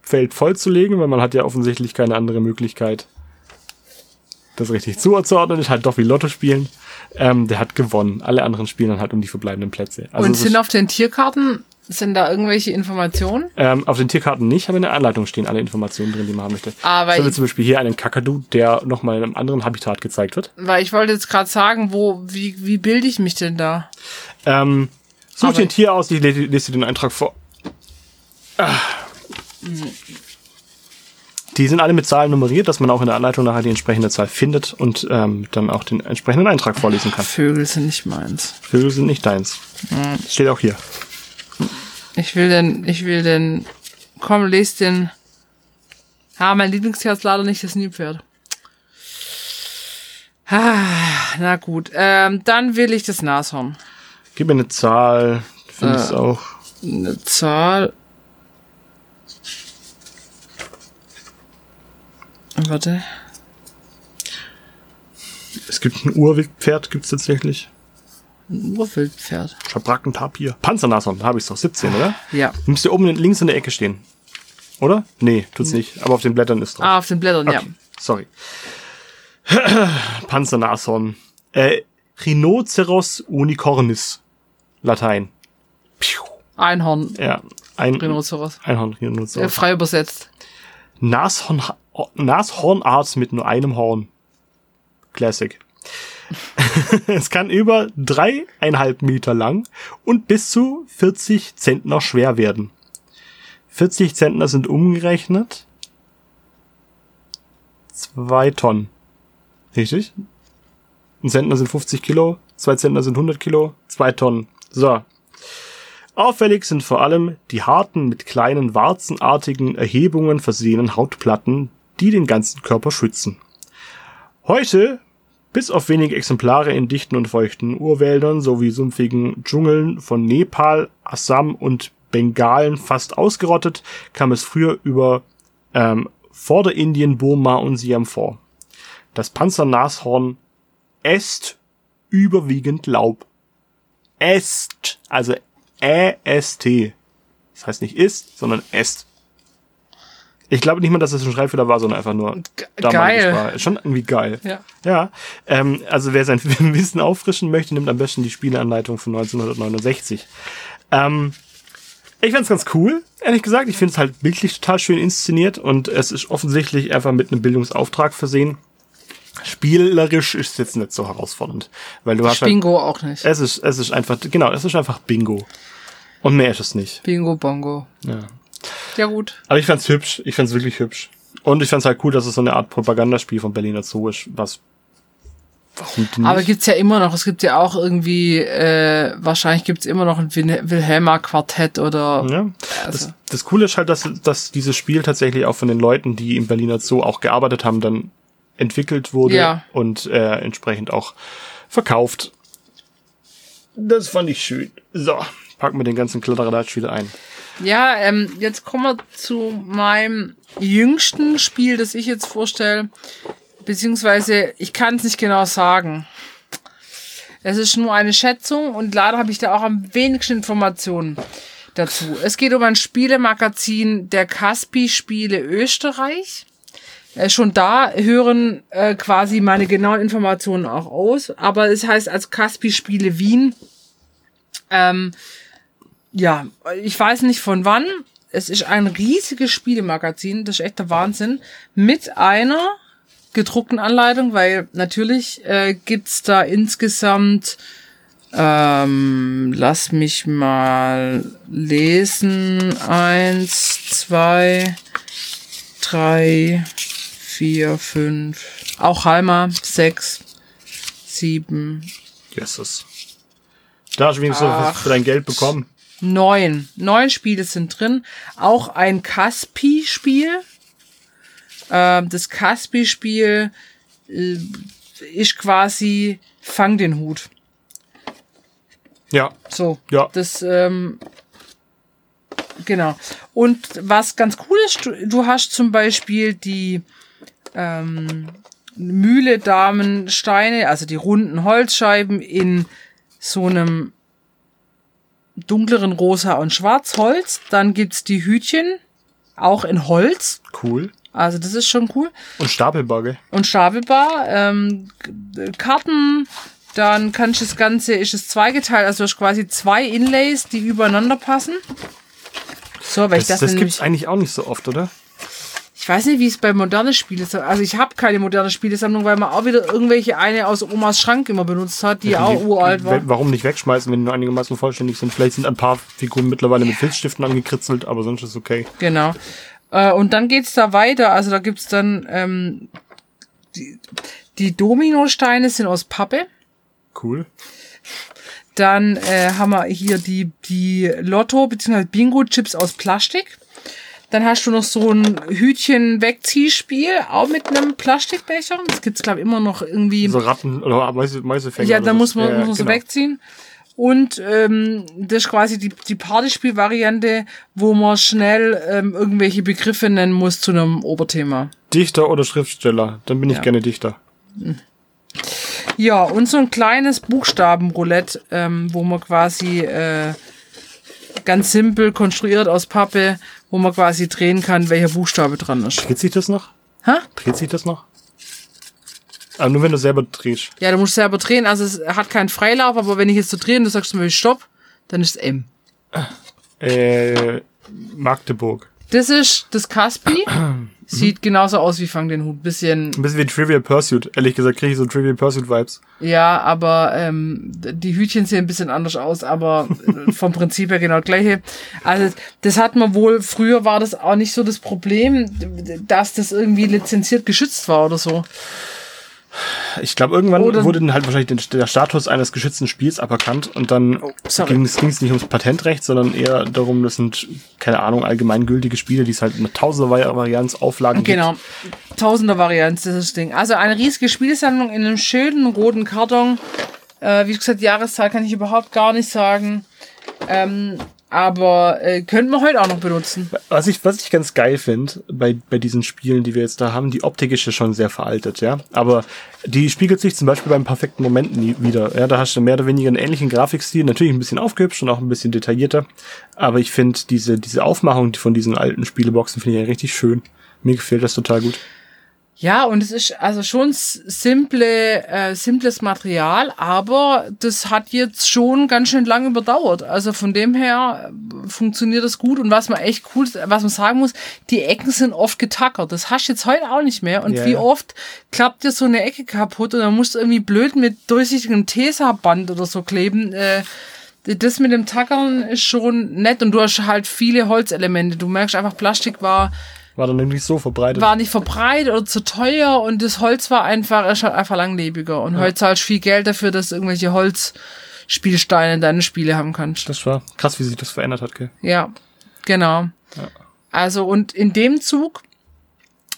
Feld vollzulegen, weil man hat ja offensichtlich keine andere Möglichkeit, das richtig zuzuordnen ist, halt doch wie Lotto spielen. Ähm, der hat gewonnen. Alle anderen spielen dann halt um die verbleibenden Plätze. Also Und sind auf den Tierkarten, sind da irgendwelche Informationen? ähm, auf den Tierkarten nicht, aber in der Anleitung stehen alle Informationen drin, die man haben möchte. Aber so wie zum Beispiel hier einen Kakadu, der nochmal in einem anderen Habitat gezeigt wird. Weil ich wollte jetzt gerade sagen, wo, wie, wie bilde ich mich denn da? Ähm, such dir ein Tier aus, ich lese dir den Eintrag vor. Ah. Die sind alle mit Zahlen nummeriert, dass man auch in der Anleitung nachher die entsprechende Zahl findet und ähm, dann auch den entsprechenden Eintrag vorlesen kann. Vögel sind nicht meins. Vögel sind nicht deins. Das steht auch hier. Ich will den, ich will den, komm, les den. Ja, mein Lieblingstier ist leider nicht das Nilpferd. Ah, na gut, ähm, dann will ich das Nashorn. Gib mir eine Zahl. Ich finde es auch. Eine Zahl. Warte. Es gibt ein Urwildpferd, gibt's tatsächlich. Ein Urwildpferd. Schabracken Tapir. Panzernashorn, da habe ich doch. 17, oder? Ja. Müsste oben links in der Ecke stehen. Oder? Nee, tut's nicht. Aber auf den Blättern ist drauf. Ah, auf den Blättern, ja. Okay, Sorry. Panzernashorn. Äh, Rhinoceros unicornis. Latein. Piu. Einhorn. Ja. Ein Rhinoceros. Einhorn, Äh, Rhinoceros. frei übersetzt. Nashorn, Nashornart mit nur einem Horn. Classic. es kann über dreieinhalb Meter lang und bis zu 40 Zentner schwer werden. 40 Zentner sind umgerechnet zwei Tonnen. Richtig? Ein Zentner sind 50 Kilo, zwei Zentner sind 100 Kilo, zwei Tonnen. So. Auffällig sind vor allem die harten, mit kleinen warzenartigen Erhebungen versehenen Hautplatten, die den ganzen Körper schützen. Heute, bis auf wenige Exemplare in dichten und feuchten Urwäldern sowie sumpfigen Dschungeln von Nepal, Assam und Bengalen fast ausgerottet, kam es früher über ähm, Vorderindien, Burma und Siam vor. Das Panzernashorn esst überwiegend Laub. Esst, also Ä-S-T. Das heißt nicht isst, sondern esst. Ich glaube nicht mal, dass es ein Schreibfehler war, sondern einfach nur geil. Sprache. Schon irgendwie geil. Ja. Ja, ähm, also wer sein Wissen auffrischen möchte, nimmt am besten die Spieleanleitung von 1969. Ähm, ich find's ganz cool, ehrlich gesagt. Ich finde es halt bildlich total schön inszeniert und es ist offensichtlich einfach mit einem Bildungsauftrag versehen. Spielerisch ist es jetzt nicht so herausfordernd, weil du hast halt, Bingo auch nicht. es ist, es ist einfach, genau, es ist einfach Bingo. Und mehr ist es nicht. Bingo Bongo. Ja. Ja gut. Aber ich fand's hübsch. Ich fand's wirklich hübsch. Und ich fand's halt cool, dass es so eine Art Propagandaspiel von Berliner Zoo ist, was, warum denn Aber nicht? gibt's ja immer noch, es gibt ja auch irgendwie, äh, wahrscheinlich gibt's immer noch ein Wil- Wilhelma Quartett oder Ja. Also. Das, das Coole ist halt, dass, dass dieses Spiel tatsächlich auch von den Leuten, die im Berliner Zoo auch gearbeitet haben, dann entwickelt wurde Ja. und äh, entsprechend auch verkauft. Das fand ich schön. So, packen wir den ganzen Kladderadatsch wieder ein. Ja, ähm, jetzt kommen wir zu meinem jüngsten Spiel, das ich jetzt vorstelle. Beziehungsweise, ich kann es nicht genau sagen. Es ist nur eine Schätzung und leider habe ich da auch am wenigsten Informationen dazu. Es geht um ein Spielemagazin der Caspi-Spiele Österreich. Äh, schon da hören äh, quasi meine genauen Informationen auch aus, aber es heißt als Caspi-Spiele Wien. Ähm, ja, ich weiß nicht von wann. Es ist ein riesiges Spielemagazin, das ist echt der Wahnsinn, mit einer gedruckten Anleitung, weil natürlich äh, gibt's da insgesamt, ähm, lass mich mal lesen, eins, zwei, drei, vier, fünf, auch Halma, sechs, sieben, Jesus. Da hast du wenigstens für dein Geld bekommen. Neun. Neun Spiele sind drin. Auch ein Caspi-Spiel. Ähm, das Caspi-Spiel äh, ist quasi Fang den Hut. Ja, So. Ja. Das, ähm, genau. Und was ganz cool ist, du, hast zum Beispiel die ähm, Mühle Damensteine, also die runden Holzscheiben in so einem dunkleren Rosa und Schwarzholz. Dann gibt's die Hütchen, auch in Holz. cool. Also das ist schon cool. Und stapelbar, gell? Und stapelbar. Ähm, K- Karten, dann kannst du das Ganze, ist es zweigeteilt, also du hast quasi zwei Inlays, die übereinander passen. So, weil ich Das, das, das nämlich, gibt's eigentlich auch nicht so oft, oder? Ich weiß nicht, wie es bei modernen Spielen ist. Also ich habe keine moderne Spielesammlung, weil man auch wieder irgendwelche eine aus Omas Schrank immer benutzt hat, die auch uralt war. wa- Warum nicht wegschmeißen, wenn die nur einigermaßen vollständig sind? Vielleicht sind ein paar Figuren mittlerweile mit Filzstiften angekritzelt, aber sonst ist es okay. Genau. Äh, und dann geht's da weiter. Also da gibt's dann ähm, die, die Dominosteine sind aus Pappe. Cool. Dann äh, haben wir hier die, die Lotto- bzw. Bingo-Chips aus Plastik. Dann hast du noch so ein Hütchen-Wegziehspiel, auch mit einem Plastikbecher. Das gibt's glaube ich, immer noch irgendwie. So Ratten oder Mäuse, Mäusefänger. ja, da so. muss man, Ja, muss man so genau. wegziehen. Und ähm, das ist quasi die, die Partyspiel-Variante, wo man schnell ähm, irgendwelche Begriffe nennen muss zu einem Oberthema. Dichter oder Schriftsteller. Dann bin ich Ja. gerne Dichter. Ja, und so ein kleines Buchstabenroulette, ähm, wo man quasi äh, ganz simpel konstruiert aus Pappe, wo man quasi drehen kann, welcher Buchstabe dran ist. Dreht sich das noch? Hä? Dreht sich das noch? Aber nur wenn du selber drehst. Ja, du musst selber drehen, also es hat keinen Freilauf, aber wenn ich jetzt so drehe und du sagst zum Beispiel Stopp, dann ist es M. Äh, Magdeburg. Das ist das Caspi. Sieht genauso aus wie Fang den Hut. Bisschen, Ein bisschen wie Trivial Pursuit. Ehrlich gesagt kriege ich so Trivial Pursuit Vibes. ja, aber ähm, die Hütchen sehen ein bisschen anders aus, aber vom Prinzip her genau das gleiche. Also das hat man wohl, früher war das auch nicht so das Problem, dass das irgendwie lizenziert geschützt war oder so. Ich glaube, irgendwann Oder- wurde dann halt wahrscheinlich der Status eines geschützten Spiels aberkannt und dann sorry. ging es nicht ums Patentrecht, sondern eher darum, das sind, keine Ahnung, allgemeingültige Spiele, die es halt mit tausender Vari- Varianz Auflagen Genau. Tausender Varianten, das ist das Ding. Also eine riesige Spielsammlung in einem schönen roten Karton. Äh, wie gesagt, die Jahreszahl kann ich überhaupt gar nicht sagen. Ähm, aber äh, könnten wir heute auch noch benutzen. Was ich, was ich ganz geil finde bei, bei diesen Spielen, die wir jetzt da haben, die Optik ist ja schon sehr veraltet, ja. Aber die spiegelt sich zum Beispiel beim perfekten Moment nie wieder. Ja, da hast du mehr oder weniger einen ähnlichen Grafikstil, natürlich ein bisschen aufgehübscht und auch ein bisschen detaillierter. Aber ich finde diese, diese Aufmachung von diesen alten Spieleboxen finde ich ja richtig schön. Mir gefällt das total gut. Ja, und es ist also schon simple, äh, simples Material, aber das hat jetzt schon ganz schön lange überdauert. Also von dem her äh, funktioniert das gut. Und was man echt cool, was man sagen muss, die Ecken sind oft getackert. Das hast du jetzt heute auch nicht mehr. Und Ja, wie oft klappt dir so eine Ecke kaputt und dann musst du irgendwie blöd mit durchsichtigem Tesa-Band oder so kleben. Äh, das mit dem Tackern ist schon nett und du hast halt viele Holzelemente. Du merkst einfach, Plastik war War dann nämlich so verbreitet. war nicht verbreitet oder zu teuer und das Holz war einfach, ist halt einfach langlebiger. Und heute zahlst du viel Geld dafür, dass du irgendwelche Holzspielsteine in deine Spiele haben kannst. Das war krass, wie sich das verändert hat, gell? Ja, genau. Also, und in dem Zug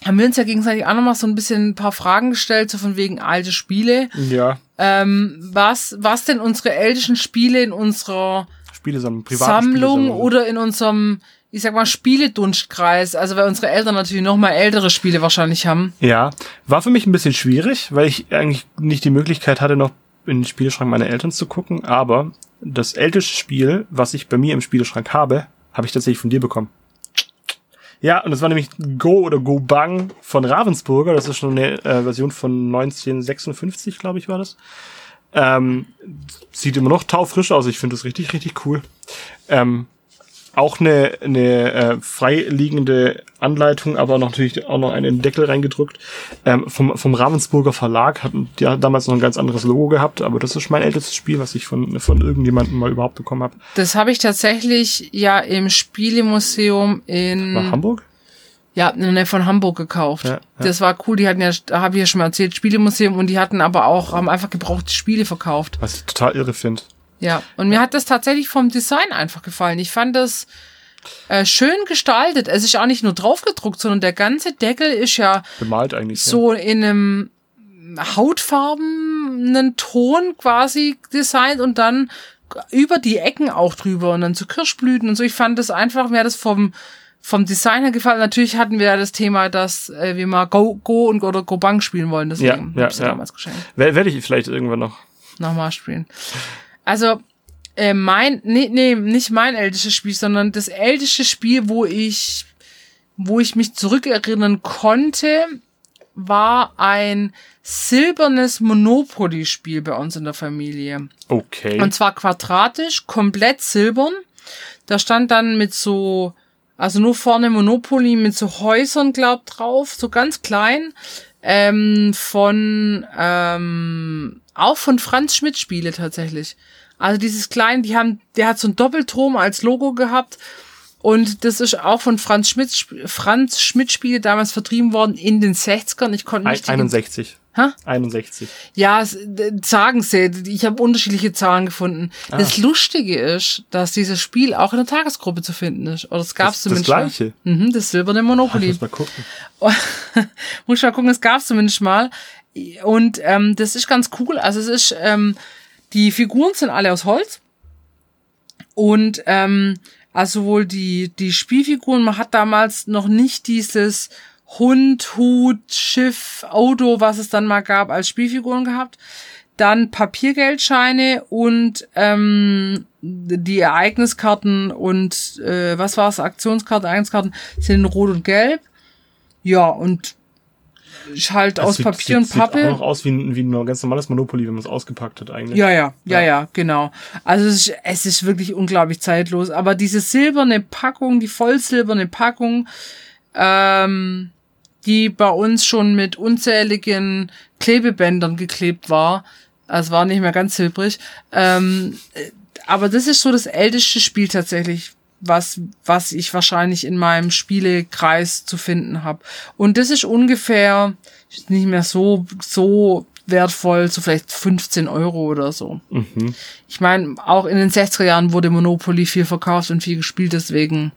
haben wir uns ja gegenseitig auch nochmal so ein bisschen ein paar Fragen gestellt, so von wegen alte Spiele. Ja. Ähm, was, was denn unsere ältesten Spiele in unserer Spielesammlung, Sammlung oder in unserem, ich sag mal, Spieledunstkreis, also weil unsere Eltern natürlich noch mal ältere Spiele wahrscheinlich haben. Ja, war für mich ein bisschen schwierig, weil ich eigentlich nicht die Möglichkeit hatte, noch in den Spieleschrank meiner Eltern zu gucken. Aber das älteste Spiel, was ich bei mir im Spieleschrank habe, habe ich tatsächlich von dir bekommen. Ja, und das war nämlich Go oder Go Bang von Ravensburger. Das ist schon eine äh, Version von 1956, glaube ich, war das. Ähm, sieht immer noch taufrisch aus. Ich finde das richtig, richtig cool. Ähm, auch eine, eine äh, freiliegende Anleitung, aber natürlich auch noch einen Deckel reingedrückt. Ähm, vom, vom Ravensburger Verlag hatten die hat damals noch ein ganz anderes Logo gehabt, aber das ist mein ältestes Spiel, was ich von, von irgendjemandem mal überhaupt bekommen habe. Das habe ich tatsächlich ja im Spielemuseum in War Hamburg? ja Nähe von Hamburg gekauft. Ja, ja. Das war cool. Die hatten ja, da habe ich ja schon mal erzählt, Spielemuseum und die hatten aber auch haben einfach gebrauchte Spiele verkauft. Was ich total irre finde. Ja, und mir hat das tatsächlich vom Design einfach gefallen. Ich fand das äh, schön gestaltet. Es ist auch nicht nur draufgedruckt, sondern der ganze Deckel ist ja Bemalt eigentlich. so in einem hautfarbenen Ton quasi designt und dann über die Ecken auch drüber und dann zu Kirschblüten und so. Ich fand das einfach, mir hat das vom vom Design her gefallen. Natürlich hatten wir ja das Thema, dass äh, wir mal Go, Go und oder Go Bang spielen wollen. Deswegen Ja, ja, ja ja. damals geschenkt. ja. Werde ich vielleicht irgendwann noch. Nochmal spielen. Also, äh, mein, nee, nee, nicht mein ältestes Spiel, sondern das älteste Spiel, wo ich wo ich mich zurückerinnern konnte, war ein silbernes Monopoly-Spiel bei uns in der Familie. Okay. Und zwar quadratisch, komplett silbern. Da stand dann mit so, also nur vorne Monopoly mit so Häusern, glaub, drauf, so ganz klein. Ähm, von, ähm, auch von Franz Schmidt Spiele tatsächlich. Also dieses kleine, die haben, der hat so ein Doppelturm als Logo gehabt. Und das ist auch von Franz Schmidt, Franz Schmidt Spiele damals vertrieben worden in den 60ern. Ich konnte nicht. Ein, 61. Hä? 61. Ja, sagen sie. Ich habe unterschiedliche Zahlen gefunden. Ah. Das Lustige ist, dass dieses Spiel auch in der Tagesgruppe zu finden ist. Oder es gab Das- es zumindest das mal. Gleiche? Mhm, das silberne Monopoly. muss mal gucken. Muss mal gucken, es gab es zumindest mal. Und ähm, das ist ganz cool. Also es ist, ähm, die Figuren sind alle aus Holz. Und ähm, also wohl die, die Spielfiguren, man hat damals noch nicht dieses Hund, Hut, Schiff, Auto, was es dann mal gab, als Spielfiguren gehabt. Dann Papiergeldscheine und ähm, die Ereigniskarten und äh, was war es? Aktionskarten, Ereigniskarten sind in Rot und Gelb. Ja, und halt aus sieht- Papier und sieht, Sieht auch Pappe. noch aus wie ein, wie ein ganz normales Monopoly, wenn man es ausgepackt hat eigentlich. Ja, ja, ja, Ja. ja, genau. Also es ist, es ist wirklich unglaublich zeitlos. Aber diese silberne Packung, die vollsilberne Packung, ähm, die bei uns schon mit unzähligen Klebebändern geklebt war, also war nicht mehr ganz silbrig. Ähm, äh, aber das ist so das älteste Spiel tatsächlich, was, was ich wahrscheinlich in meinem Spielekreis zu finden habe. Und das ist ungefähr ist nicht mehr so, so wertvoll, so vielleicht 15 Euro oder so. Mhm. Ich meine, auch in den 60er Jahren wurde Monopoly viel verkauft und viel gespielt, deswegen.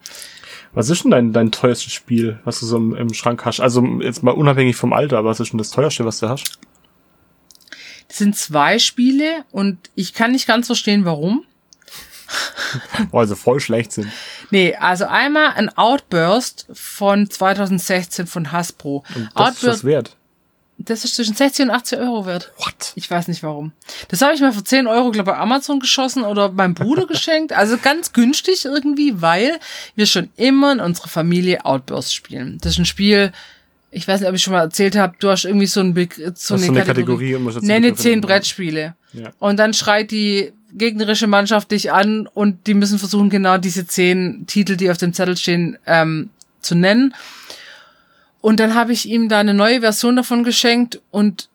Was ist denn dein, dein teuerstes Spiel, was du so im, im Schrank hast? Also jetzt mal unabhängig vom Alter, was ist denn das teuerste, was du hast? Das sind zwei Spiele und ich kann nicht ganz verstehen, warum. Oh, also voll schlecht sind. Nee, also einmal ein Outburst von 2016 von Hasbro. Und das ist das wert. das ist zwischen 60 und 80 Euro wert. What? Ich weiß nicht warum. Das habe ich mal für 10 Euro, glaube ich, bei Amazon geschossen oder meinem Bruder geschenkt. Also ganz günstig irgendwie, weil wir schon immer in unserer Familie Outburst spielen. Das ist ein Spiel, ich weiß nicht, ob ich schon mal erzählt habe, du hast irgendwie so, ein Be so, ist so eine Kategorie und musst jetzt Nenne zehn. Brettspiele. Ja. Und dann schreit die gegnerische Mannschaft dich an und die müssen versuchen, genau diese zehn Titel, die auf dem Zettel stehen, ähm, zu nennen. Und dann habe ich ihm da eine neue Version davon geschenkt und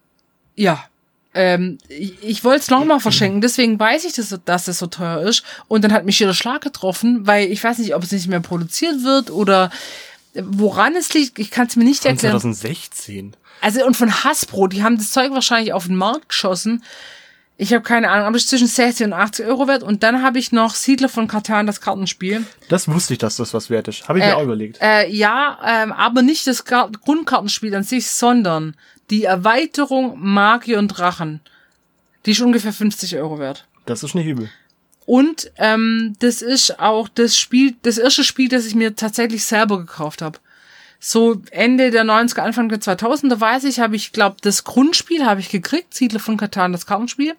ja, ähm, ich, ich wollte es nochmal verschenken, deswegen weiß ich, dass, dass es so teuer ist. Und dann hat mich hier der Schlag getroffen, weil ich weiß nicht, ob es nicht mehr produziert wird oder woran es liegt. Ich kann es mir nicht erklären. 2016. Also und von Hasbro, die haben das Zeug wahrscheinlich auf den Markt geschossen. Ich habe keine Ahnung, aber es ist zwischen 60 und 80 Euro wert. Und dann habe ich noch Siedler von Katan, das Kartenspiel. Das wusste ich, dass das was wert ist. Habe ich mir auch überlegt. Äh, ja, ähm, aber nicht das Kar Grundkartenspiel an sich, sondern die Erweiterung Magier und Drachen. Die ist ungefähr 50 Euro wert. Das ist nicht übel. Und ähm, das ist auch das Spiel, das erste Spiel, das ich mir tatsächlich selber gekauft habe. So Ende der 90er, Anfang der 2000er weiß ich, habe ich, glaube das Grundspiel habe ich gekriegt, Siedler von Katan, das Kartenspiel.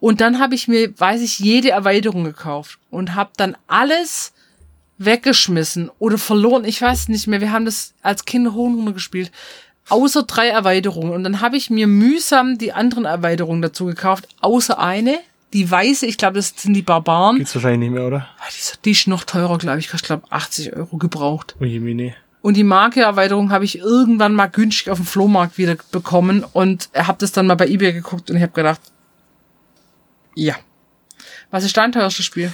Und dann habe ich mir, weiß ich, jede Erweiterung gekauft und habe dann alles weggeschmissen oder verloren. Ich weiß nicht mehr. Wir haben das als Kinder runter gespielt. Außer drei Erweiterungen. Und dann habe ich mir mühsam die anderen Erweiterungen dazu gekauft. Außer eine, die weiße, ich glaube, das sind die Barbaren. Gibt's wahrscheinlich nicht mehr, oder? Ah, Die ist, die ist noch teurer, glaube ich. Ich glaube, 80 Euro gebraucht. Ujemine. Und die Marke-Erweiterung habe ich irgendwann mal günstig auf dem Flohmarkt wieder bekommen und habe das dann mal bei eBay geguckt und ich habe gedacht, ja. Was ist dein teuerstes Spiel?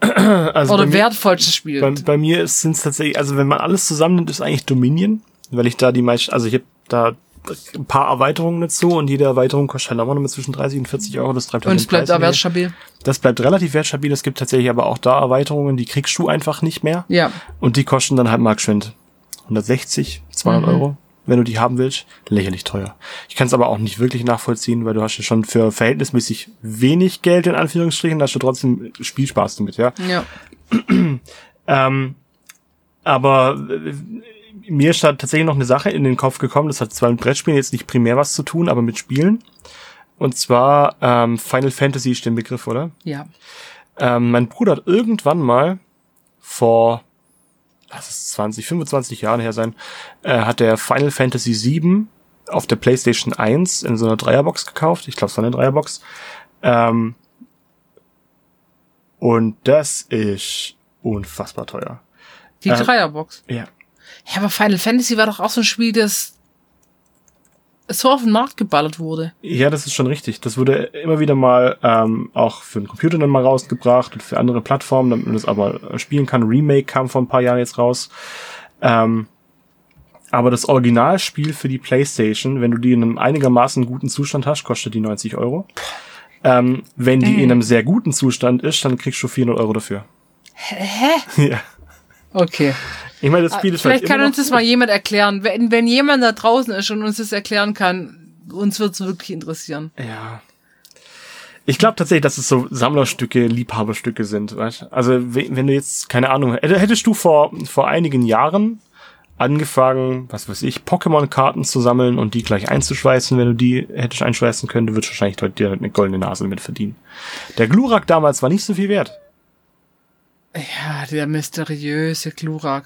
Also Oder wertvollstes Spiel? Bei, bei mir sind es tatsächlich, also wenn man alles zusammennimmt, ist eigentlich Dominion, weil ich da die meisten, also ich habe da ein paar Erweiterungen dazu und jede Erweiterung kostet halt auch noch mit zwischen 30 und 40 Euro. Das treibt halt und es bleibt Höhe. wertstabil. Das bleibt relativ wertstabil. Es gibt tatsächlich aber auch da Erweiterungen, die kriegst du einfach nicht mehr. Ja. Und die kosten dann halt mal geschwind 160, 200 Mhm. Euro, wenn du die haben willst. Lächerlich teuer. Ich kann es aber auch nicht wirklich nachvollziehen, weil du hast ja schon für verhältnismäßig wenig Geld in Anführungsstrichen, da hast du trotzdem Spielspaß damit, ja. Ja. Ähm, aber äh, mir ist da tatsächlich noch eine Sache in den Kopf gekommen. Das hat zwar mit Brettspielen jetzt nicht primär was zu tun, aber mit Spielen. Und zwar ähm, Final Fantasy ist der Begriff, oder? Ja. Ähm, mein Bruder hat irgendwann mal vor lass es 20, 25 Jahren her sein, äh, hat der Final Fantasy VII auf der PlayStation 1 in so einer Dreierbox gekauft. Ich glaube, es war eine Dreierbox. Ähm, und das ist unfassbar teuer. Die Äh, Dreierbox. Ja. Ja, aber Final Fantasy war doch auch so ein Spiel, das so auf den Markt geballert wurde. Ja, das ist schon richtig. Das wurde immer wieder mal ähm, auch für den Computer dann mal rausgebracht und für andere Plattformen, damit man das aber spielen kann. Remake kam vor ein paar Jahren jetzt raus. Ähm, aber das Originalspiel für die PlayStation, wenn du die in einem einigermaßen guten Zustand hast, kostet die 90 Euro. Ähm, wenn die Äh. in einem sehr guten Zustand ist, dann kriegst du 400 Euro dafür. Hä? ja. Okay. Ich meine, das Spiel ist Ah, Vielleicht halt kann uns das mal jemand erklären. Wenn, wenn jemand da draußen ist und uns das erklären kann, uns wird's wirklich interessieren. Ja. Ich glaube tatsächlich, dass es so Sammlerstücke, Liebhaberstücke sind. Weißt? Also we- wenn du jetzt, keine Ahnung, hätte- hättest du vor, vor einigen Jahren angefangen, was weiß ich, Pokémon-Karten zu sammeln und die gleich einzuschweißen, wenn du die hättest einschweißen können, du würdest wahrscheinlich heute dir eine goldene Nase damit verdienen. Der Glurak damals war nicht so viel wert, Ja, der mysteriöse Glurak.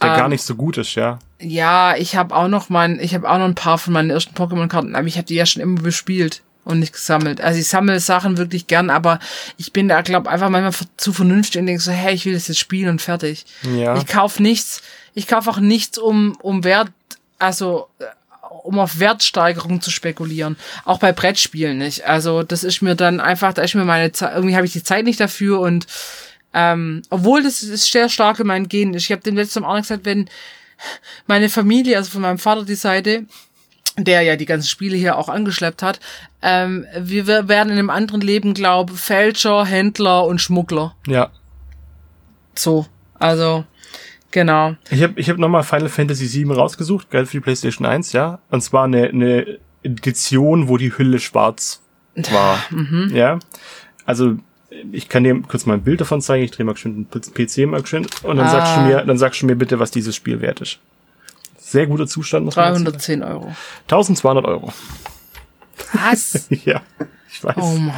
der Ähm, gar nicht so gut ist, ja. Ja, ich habe auch noch mein, ich habe auch noch ein paar von meinen ersten Pokémon-Karten, aber ich habe die ja schon immer bespielt und nicht gesammelt. Also ich sammle Sachen wirklich gern, aber ich bin da, glaube einfach manchmal zu vernünftig und denke so, hey, ich will das jetzt spielen und fertig. Ja. Ich kauf nichts, ich kauf auch nichts, um, um Wert, also äh, um auf Wertsteigerung zu spekulieren. Auch bei Brettspielen nicht. Also das ist mir dann einfach, da ist mir meine Zeit, irgendwie habe ich die Zeit nicht dafür und ähm, obwohl das ist sehr stark in meinen Genen ist. Ich habe dem letzten Mal auch gesagt, wenn meine Familie, also von meinem Vater die Seite, der ja die ganzen Spiele hier auch angeschleppt hat, ähm, wir werden in einem anderen Leben, glaube Fälscher, Händler und Schmuggler. Ja. So, also genau. Ich habe ich hab nochmal Final Fantasy VII rausgesucht, geil für die PlayStation 1, ja. Und zwar eine, eine Edition, wo die Hülle schwarz war. Ja. Also ich kann dir kurz mal ein Bild davon zeigen. Ich drehe mal geschwind den PC mal geschwind und dann sagst du Ah. mir, dann sagst du mir bitte, was dieses Spiel wert ist. Sehr guter Zustand, muss man dazu sagen. 310 Euro. 1200 Euro. Was? ja, ich weiß. Oh Mann.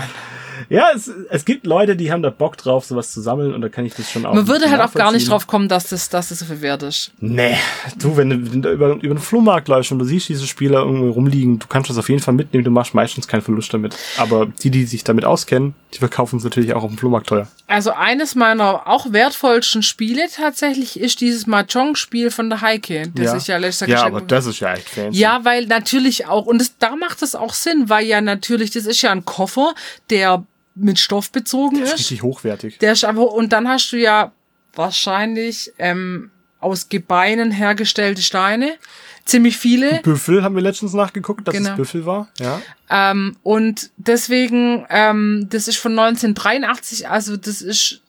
Ja, es, es gibt Leute, die haben da Bock drauf, sowas zu sammeln und da kann ich das schon auch. Man würde halt auch gar nicht drauf kommen, dass das, dass das so viel wert ist. Nee, du, wenn du, wenn du über, über den Flohmarkt läufst und du siehst diese Spieler irgendwo rumliegen, du kannst das auf jeden Fall mitnehmen, du machst meistens keinen Verlust damit. Aber die, die sich damit auskennen, die verkaufen es natürlich auch auf dem Flohmarkt teuer. Also eines meiner auch wertvollsten Spiele tatsächlich ist dieses Mahjong-Spiel von der Heike, das ich ja letztes Jahr Ja, aber das ist ja echt fancy. Ja, weil natürlich auch, und das, da macht es auch Sinn, weil ja natürlich, das ist ja ein Koffer, der mit Stoff bezogen Das ist ist. richtig hochwertig. Der ist aber, und dann hast du ja wahrscheinlich ähm, aus Gebeinen hergestellte Steine. Ziemlich viele. Büffel haben wir letztens nachgeguckt, dass Genau. es Büffel war. Ja. Ähm, und deswegen, ähm, das ist von 1983, also das ist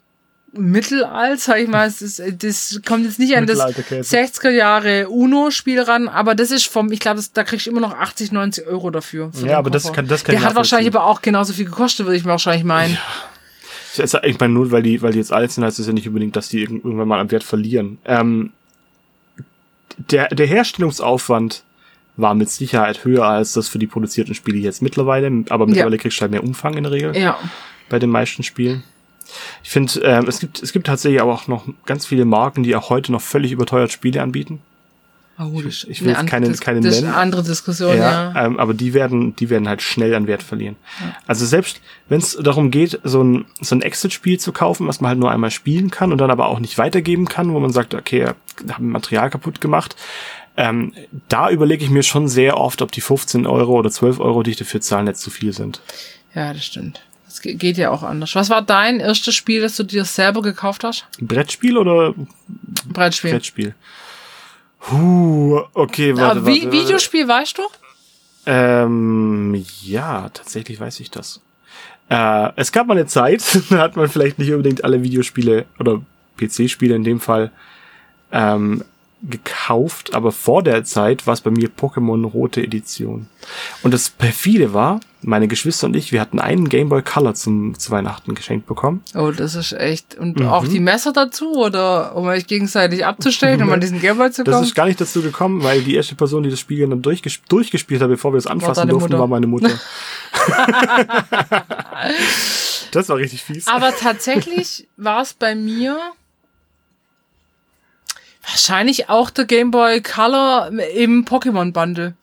Mittelalter, sag ich mal, das, ist, das kommt jetzt nicht an das Mittelalterkäse. 60er Jahre UNO-Spiel ran, aber das ist vom, ich glaube, das- da kriegst du immer noch 80, 90 Euro dafür. für Ja, aber das Koffer. kann- das kann Der hat wahrscheinlich aber auch genauso viel gekostet, würde ich mir wahrscheinlich meinen. Ich, also, ich meine, nur weil die, weil die jetzt alt sind, heißt es ja nicht unbedingt, dass die irg- irgendwann mal am Wert verlieren. Ähm, der, der Herstellungsaufwand war mit Sicherheit höher als das für die produzierten Spiele jetzt mittlerweile, aber mittlerweile kriegst du halt mehr Umfang in der Regel Ja. bei den meisten Spielen. Ich finde, ähm, es gibt es gibt tatsächlich aber auch noch ganz viele Marken, die auch heute noch völlig überteuert Spiele anbieten. Oh, das, ich will keine- Dis- keine das ist nennen. eine andere Diskussion, ja. Ähm, aber die werden, die werden halt schnell an Wert verlieren. Also selbst wenn es darum geht, so ein, so ein Exit-Spiel zu kaufen, was man halt nur einmal spielen kann und dann aber auch nicht weitergeben kann, wo man sagt, okay, wir haben Material kaputt gemacht, ähm, da überlege ich mir schon sehr oft, ob die 15 Euro oder 12 Euro, die ich dafür zahle, nicht zu viel sind. Ja, das stimmt. Das ge- geht ja auch anders. Was war dein erstes Spiel, das du dir selber gekauft hast? Brettspiel oder Brettspiel. Brettspiel? Huh, okay, warte, Aber warte, warte. Videospiel, weißt du? Ähm, ja, tatsächlich weiß ich das. Äh, es gab mal eine Zeit, da hat man vielleicht nicht unbedingt alle Videospiele oder PC-Spiele in dem Fall ähm, gekauft, aber vor der Zeit war es bei mir Pokémon Rote Edition. Und das perfide war, meine Geschwister und ich, wir hatten einen Game Boy Color zum, zu Weihnachten geschenkt bekommen. Oh, das ist echt. Und Mhm. auch die Messer dazu, oder um euch gegenseitig abzustellen, um an diesen Gameboy zu Das kommen? ist gar nicht dazu gekommen, weil die erste Person, die das Spiel dann durchges durchgespielt hat, bevor wir es anfassen durften, Mutter. war meine Mutter. das war richtig fies. Aber tatsächlich war es bei mir Wahrscheinlich auch der Game Boy Color im Pokémon Bundle.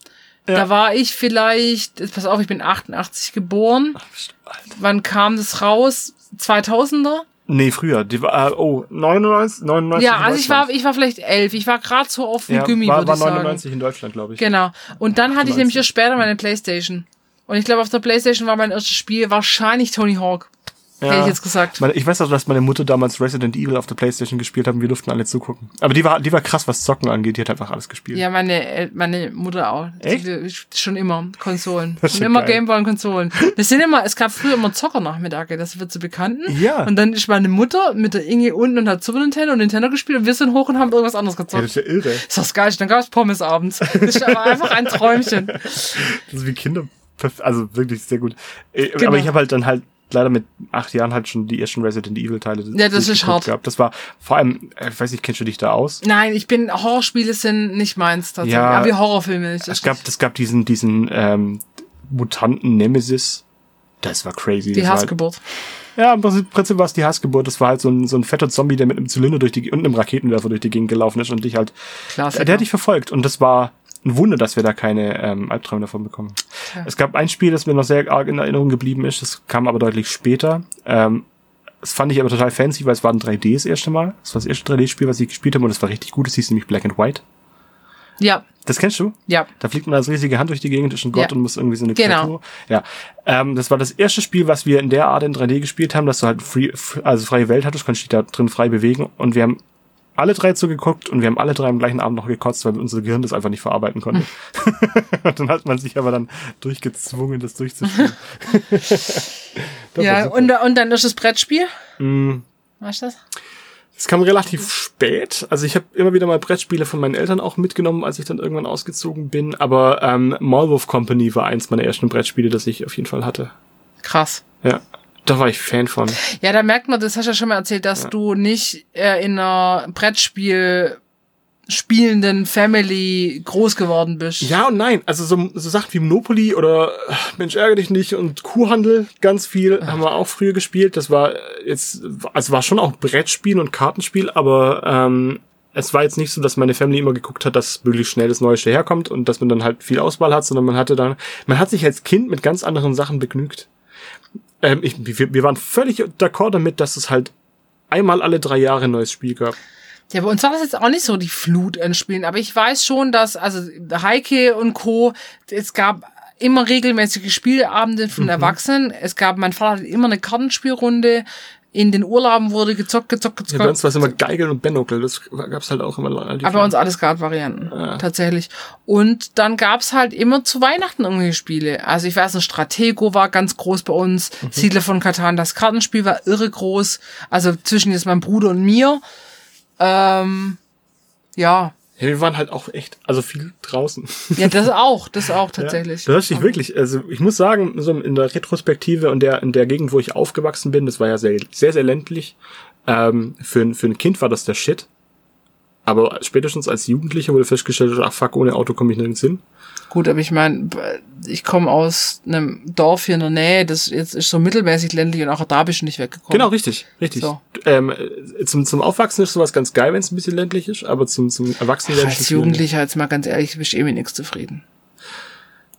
Ja. Da war ich vielleicht, pass auf, ich bin 88 geboren. Ach. Wann kam das raus? 2000er? Nee, früher. Die war, äh, oh, 99, 99 Ja, also ich war, ich war vielleicht elf. Ich war gerade so auf dem ja, Gummi, war, würde war ich sagen. 99 in Deutschland, glaube ich. Genau. Und dann hatte ich 98. nämlich erst später meine Playstation. Und ich glaube, auf der Playstation war mein erstes Spiel wahrscheinlich Tony Hawk. Hätte ich jetzt gesagt. Ich weiß auch, dass meine Mutter damals Resident Evil auf der Playstation gespielt hat und wir durften alle zugucken. Aber die war, die war krass, was Zocken angeht. Die hat einfach alles gespielt. Ja, meine, meine Mutter auch. Echt? Die- Schon immer Konsolen. Das Schon ja immer. Gameboy und Konsolen. Das sind immer, es gab früher immer Zockernachmittage, das wird zu Bekannten. Ja. Und dann ist meine Mutter mit der Inge unten und hat Super Nintendo und Nintendo gespielt und wir sind hoch und haben irgendwas anderes Ja, gezockt. das ist ja irre. ist das geil. Dann gab's Pommes abends. Das ist aber einfach ein Träumchen. Das ist wie Kinder. Also wirklich sehr gut. Äh, Genau. Aber ich habe halt dann halt leider mit acht Jahren halt schon die ersten Resident Evil Teile. Ja, das ist hart. Gehabt. Das war vor allem, äh, ich weiß nicht, kennst du dich da aus? Nein, ich bin, Horrorspiele sind nicht meins tatsächlich. Ja. aber wie Horrorfilme. Das Es gab, es gab diesen, diesen ähm, Mutanten Nemesis. Das war crazy. die halt, Hassgeburt. Ja, im Prinzip, im Prinzip war es die Hassgeburt. Das war halt so ein, so ein fetter Zombie, der mit einem Zylinder durch die und einem Raketenwerfer durch die Gegend gelaufen ist und dich halt. Klassiker. Der hat dich verfolgt und das war ein Wunder, dass wir da keine ähm, Albträume davon bekommen. Tja. Es gab ein Spiel, das mir noch sehr arg in Erinnerung geblieben ist. Das kam aber deutlich später. Ähm, das fand ich aber total fancy, weil es war ein 3D das erste Mal. Das war das erste 3D-Spiel, was ich gespielt habe und das war richtig gut. Das hieß nämlich Black and White. Ja, Das kennst du? ja. Da fliegt man als riesige Hand durch die Gegend, ist ein Gott Ja. und muss irgendwie so eine Genau. Kreatur. Ja. Ähm, das war das erste Spiel, was wir in der Art in 3D gespielt haben, dass du halt free, also freie Welt hattest, konntest dich da drin frei bewegen und wir haben alle drei zugeguckt und wir haben alle drei am gleichen Abend noch gekotzt, weil unser Gehirn das einfach nicht verarbeiten konnte. und dann hat man sich aber dann durchgezwungen, das durchzuspielen. Das Ja, und, und dann ist das Brettspiel. Mm, du das? Es kam relativ spät. Also ich habe immer wieder mal Brettspiele von meinen Eltern auch mitgenommen, als ich dann irgendwann ausgezogen bin. Aber ähm, Malwolf Company war eins meiner ersten Brettspiele, das ich auf jeden Fall hatte. Krass. Ja, da war ich Fan von. Ja, da merkt man, das hast du ja schon mal erzählt, dass du nicht äh, in einer Brettspiel spielenden Family groß geworden bist. Ja und nein. Also so, so Sachen wie Monopoly oder äh, Mensch ärgere dich nicht und Kuhhandel, ganz viel haben wir auch früher gespielt. Das war jetzt, also war schon auch Brettspiel und Kartenspiel, aber ähm, es war jetzt nicht so, dass meine Family immer geguckt hat, dass möglichst schnell das Neueste herkommt und dass man dann halt viel Auswahl hat, sondern man hatte dann, man hat sich als Kind mit ganz anderen Sachen begnügt. Ähm, ich, wir, wir waren völlig d'accord damit, dass es halt einmal alle drei Jahre ein neues Spiel gab. Ja, bei uns war das jetzt auch nicht so die Flut an Spielen, aber ich weiß schon, dass, also Heike und Co., es gab immer regelmäßige Spieleabende von Erwachsenen. Es gab, mein Vater hatte immer eine Kartenspielrunde. In den Urlauben wurde gezockt, gezockt, gezockt. Ja, bei uns war es immer Geigeln und Benokel, das gab's halt auch immer. Aber bei uns alles Varianten tatsächlich. Und dann gab's halt immer zu Weihnachten irgendwelche Spiele. Also ich weiß, ein Stratego war ganz groß bei uns, Mhm. Siedler von Katan, das Kartenspiel war irre groß. Also zwischen jetzt meinem Bruder und mir. Ähm, ja. Ja, wir waren halt auch echt, also viel draußen. Ja, das auch, das auch tatsächlich. Ja, das ist wirklich, also ich muss sagen, so in der Retrospektive und der, in der Gegend, wo ich aufgewachsen bin, das war ja sehr, sehr, sehr ländlich. Ähm, für, ein- für ein Kind war das der Shit. Aber spätestens als Jugendlicher wurde festgestellt, ach fuck, ohne Auto komme ich nirgends hin. Gut, aber ich meine, ich komme aus einem Dorf hier in der Nähe, das jetzt ist so mittelmäßig ländlich und auch da bist du nicht weggekommen. Genau, richtig, richtig. So. Ähm, äh, zum, zum Aufwachsen ist sowas ganz geil, wenn es ein bisschen ländlich ist, aber zum, zum Erwachsenen Ach, als Jugendlicher, jetzt mal ganz ehrlich, bist du eh mit nichts zufrieden.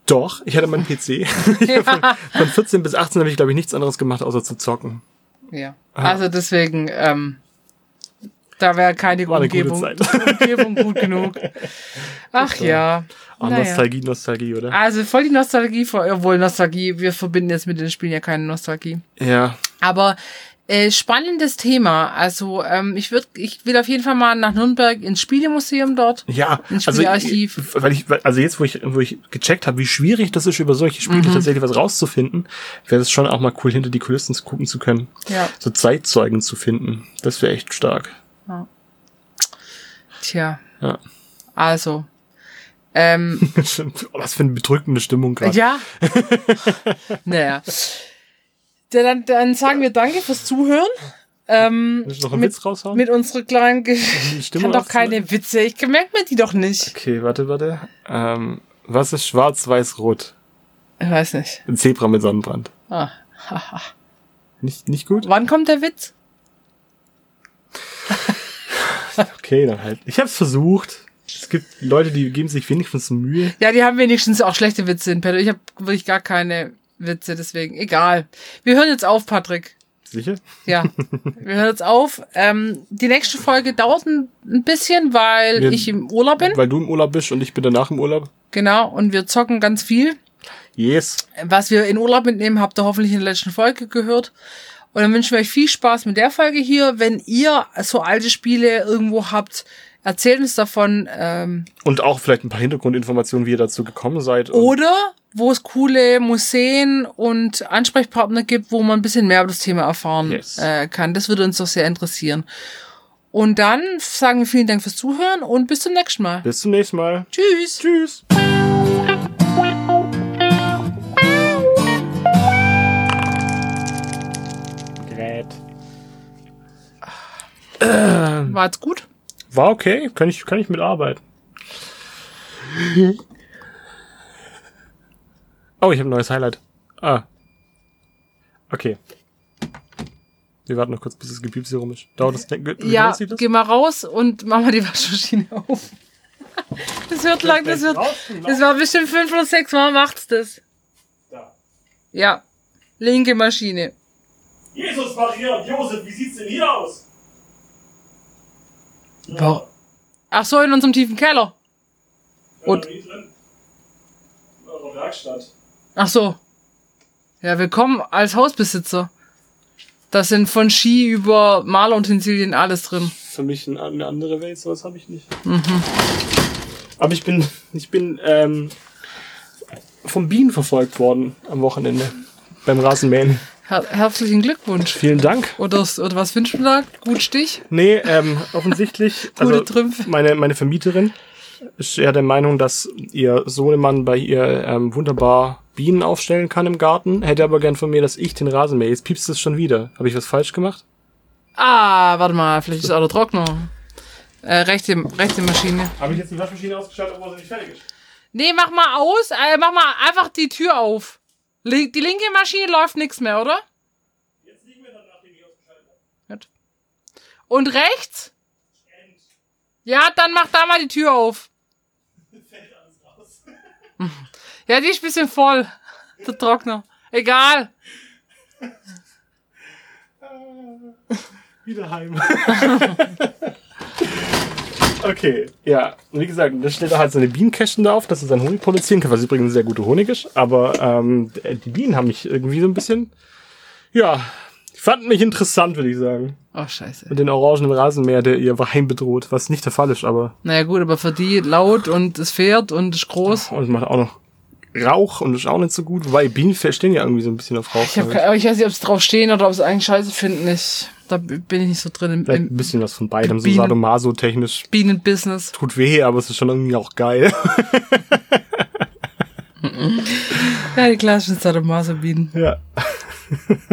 Doch, ich hatte meinen PC. von, von 14 bis 18 habe ich, glaube ich, nichts anderes gemacht, außer zu zocken. Ja. Also deswegen, ähm, da wäre keine War Umgebung. Umgebung gut genug. Ach ja. Oh, Naja. Nostalgie, Nostalgie, oder? Also voll die Nostalgie, obwohl Nostalgie, wir verbinden jetzt mit den Spielen ja keine Nostalgie. Ja, Aber äh, spannendes Thema. Also ähm, ich würde, ich will auf jeden Fall mal nach Nürnberg ins Spielemuseum dort. Ja, Ein also, Spielarchiv. weil ich, also jetzt, wo ich, wo ich gecheckt habe, wie schwierig das ist, über solche Spiele Mhm. tatsächlich was rauszufinden, wäre es schon auch mal cool, hinter die Kulissen zu gucken zu können. Ja. So Zeitzeugen zu finden. Das wäre echt stark. Tja. Ja. Also. Ähm, Oh, Was für eine bedrückende Stimmung gerade. ja. naja. Ja, dann, dann sagen wir Danke fürs Zuhören. Ähm, Willst du noch einen mit, Witz raushauen? mit unserer kleinen Ge Ich Stimme kann doch keine Witze. Ich merke mir die doch nicht. Okay, warte, warte. Ähm, was ist schwarz, weiß, rot? Ich weiß nicht. Ein Zebra mit Sonnenbrand. Ah. Nicht, nicht gut? Wann kommt der Witz? Okay. Dann halt. Ich hab's versucht. Es gibt Leute, die geben sich wenigstens Mühe. Ja, die haben wenigstens auch schlechte Witze in Petto. Ich habe wirklich gar keine Witze, deswegen egal. Wir hören jetzt auf, Patrick. Sicher? Ja, wir hören jetzt auf. Ähm, die nächste Folge dauert ein, ein bisschen, weil Wir- ich im Urlaub bin. Weil du im Urlaub bist und ich bin danach im Urlaub. Genau, und wir zocken ganz viel. Yes. Was wir in Urlaub mitnehmen, habt ihr hoffentlich in der letzten Folge gehört. Und dann wünschen wir euch viel Spaß mit der Folge hier. Wenn ihr so alte Spiele irgendwo habt, erzählt uns davon. Ähm, Und auch vielleicht ein paar Hintergrundinformationen, wie ihr dazu gekommen seid. Oder wo es coole Museen und Ansprechpartner gibt, wo man ein bisschen mehr über das Thema erfahren Yes. äh, kann. Das würde uns doch sehr interessieren. Und dann sagen wir vielen Dank fürs Zuhören und bis zum nächsten Mal. Bis zum nächsten Mal. Tschüss. Tschüss. War jetzt gut? War okay, kann ich, kann ich mitarbeiten. Oh, ich habe ein neues Highlight. Ah. Okay. Wir warten noch kurz, bis das Gepiepse rum ist. Dauert das? Ja, das? geh mal raus und mach mal die Waschmaschine auf. Das wird lang, das wird. Das war bestimmt fünf oder sechs Mal macht's das. Da. Ja. Linke Maschine. Jesus, Maria und Josef, wie sieht's denn hier aus? Wow. Ach so, in unserem tiefen Keller. Und- drin. In eurer Werkstatt. Ach so. Ja, willkommen als Hausbesitzer. Da sind von Ski über Malerutensilien alles drin. Für mich ein- eine andere Welt, sowas habe ich nicht. Mhm. Aber ich bin, ich bin ähm, vom Bienen verfolgt worden am Wochenende beim Rasenmähen. Her herzlichen Glückwunsch. Vielen Dank. Oder, oder was wünschst du da? Gut Stich? Nee, ähm, offensichtlich, Gute also Trümpfe. meine, meine Vermieterin ist ja der Meinung, dass ihr Sohnemann bei ihr ähm, wunderbar Bienen aufstellen kann im Garten, hätte aber gern von mir, dass ich den Rasen mähe. Jetzt piepst es schon wieder. Habe ich was falsch gemacht? Ah, warte mal, vielleicht ist auch der Trockner. Äh, rechte, rechte Maschine. Habe ich jetzt die Waschmaschine ausgeschaltet, obwohl sie nicht fertig ist? Nee, mach mal aus. Äh, mach mal einfach die Tür auf. Link, die linke Maschine läuft nix mehr, oder? Jetzt liegen wir dann, nachdem ich ausgeschaltet habe. Gut. Und rechts? Ja, dann mach da mal die Tür auf. Fällt alles raus. Ja, die ist ein bisschen voll. Der Trockner. Egal. Wieder heim. Okay, ja. Wie gesagt, da stellt er halt seine Bienenkästen da auf, dass er seinen Honig produzieren kann, was übrigens sehr guter Honig ist. Aber ähm, die Bienen haben mich irgendwie so ein bisschen, ja, fanden mich interessant, würde ich sagen. Oh, scheiße. Mit den orangenen Rasenmäher, der ihr Heim bedroht, was nicht der Fall ist, aber Naja, gut, aber für die laut und es fährt und ist groß. und macht auch noch Rauch und ist auch nicht so gut. Wobei Bienen stehen ja irgendwie so ein bisschen auf Rauch. Ich, hab, ich. weiß nicht, ob sie drauf stehen oder ob sie eigentlich scheiße finden. Ich, da bin ich nicht so drin im, Vielleicht ein im bisschen was von beidem, so Bienen- sadomaso-technisch. Bienenbusiness. Tut weh, aber es ist schon irgendwie auch geil. Ja, die klassischen Sadomaso-Bienen. Ja.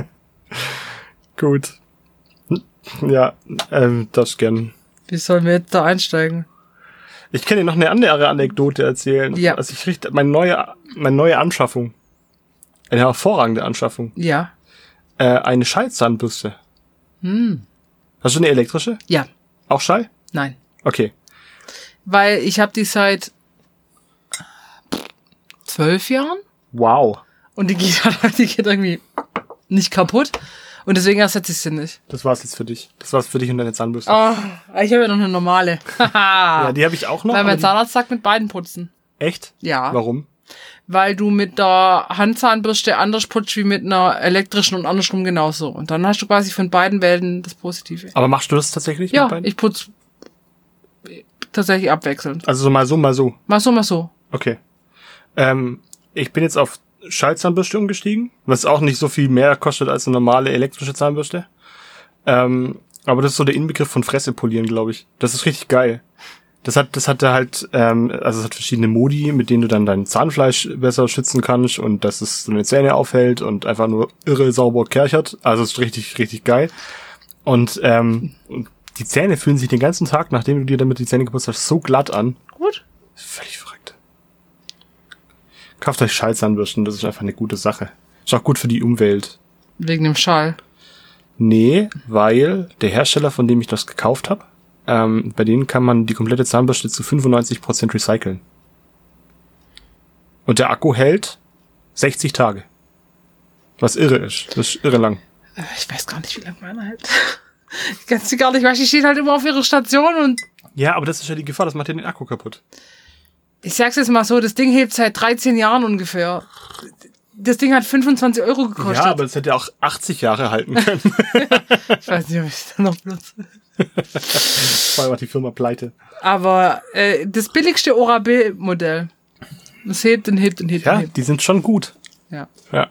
Gut. Ja, ähm, das gern. Wie sollen wir jetzt da einsteigen? Ich kann dir noch eine andere Anekdote erzählen. Ja. Also ich richte meine neue, meine neue Anschaffung. Eine hervorragende Anschaffung. Ja. Äh, eine Schallzahnbürste. Hm. Hast du eine elektrische? Ja. Auch Schall? Nein. Okay. Weil ich habe die seit zwölf Jahren Wow. und die geht, halt- die geht irgendwie nicht kaputt. Und deswegen ersetze ich sie nicht. Das war's jetzt für dich. Das war's für dich und deine Zahnbürste. Oh, ich habe ja noch eine normale. Ja, die habe ich auch noch. Weil mein Zahnarzt sagt mit beiden putzen. Echt? Ja. Warum? Weil du mit der Handzahnbürste anders putzt wie mit einer elektrischen und andersrum genauso. Und dann hast du quasi von beiden Welten das Positive. Aber machst du das tatsächlich? Ja, ich putz tatsächlich abwechselnd. Also so mal so, mal so. Mal so, mal so. Okay. Ähm, ich bin jetzt auf Schallzahnbürste umgestiegen, was auch nicht so viel mehr kostet als eine normale elektrische Zahnbürste. Ähm, aber das ist so der Inbegriff von Fresse polieren, glaube ich. Das ist richtig geil. Das hat, das hat da halt, ähm, also es hat verschiedene Modi, mit denen du dann dein Zahnfleisch besser schützen kannst und dass es deine Zähne aufhält und einfach nur irre sauber kerchert. Also es ist richtig, richtig geil. Und ähm, die Zähne fühlen sich den ganzen Tag, nachdem du dir damit die Zähne geputzt hast, so glatt an. Gut. Völlig verrückt. Kauft euch Schallzahnbürsten, das ist einfach eine gute Sache. Ist auch gut für die Umwelt. Wegen dem Schall. Nee, weil der Hersteller, von dem ich das gekauft habe, Ähm, bei denen kann man die komplette Zahnbürste zu 95% recyceln. Und der Akku hält 60 Tage. Was irre ist. Das ist irre lang. Äh, Ich weiß gar nicht, wie lange meiner hält. Ich kann sie gar nicht, weil die steht halt immer auf ihrer Station und Ja, aber das ist ja die Gefahr, das macht ja den Akku kaputt. ich sag's jetzt mal so, das Ding hebt seit 13 Jahren ungefähr. Das Ding hat 25 Euro gekostet. Ja, aber das hätte auch 80 Jahre halten können. ich weiß nicht, ob ich da noch benutze. Vorher war die Firma pleite. Aber äh, das billigste Oral-B-Modell. Das hebt und hebt und hebt und Ja, hebt. die sind schon gut. Ja. Ja.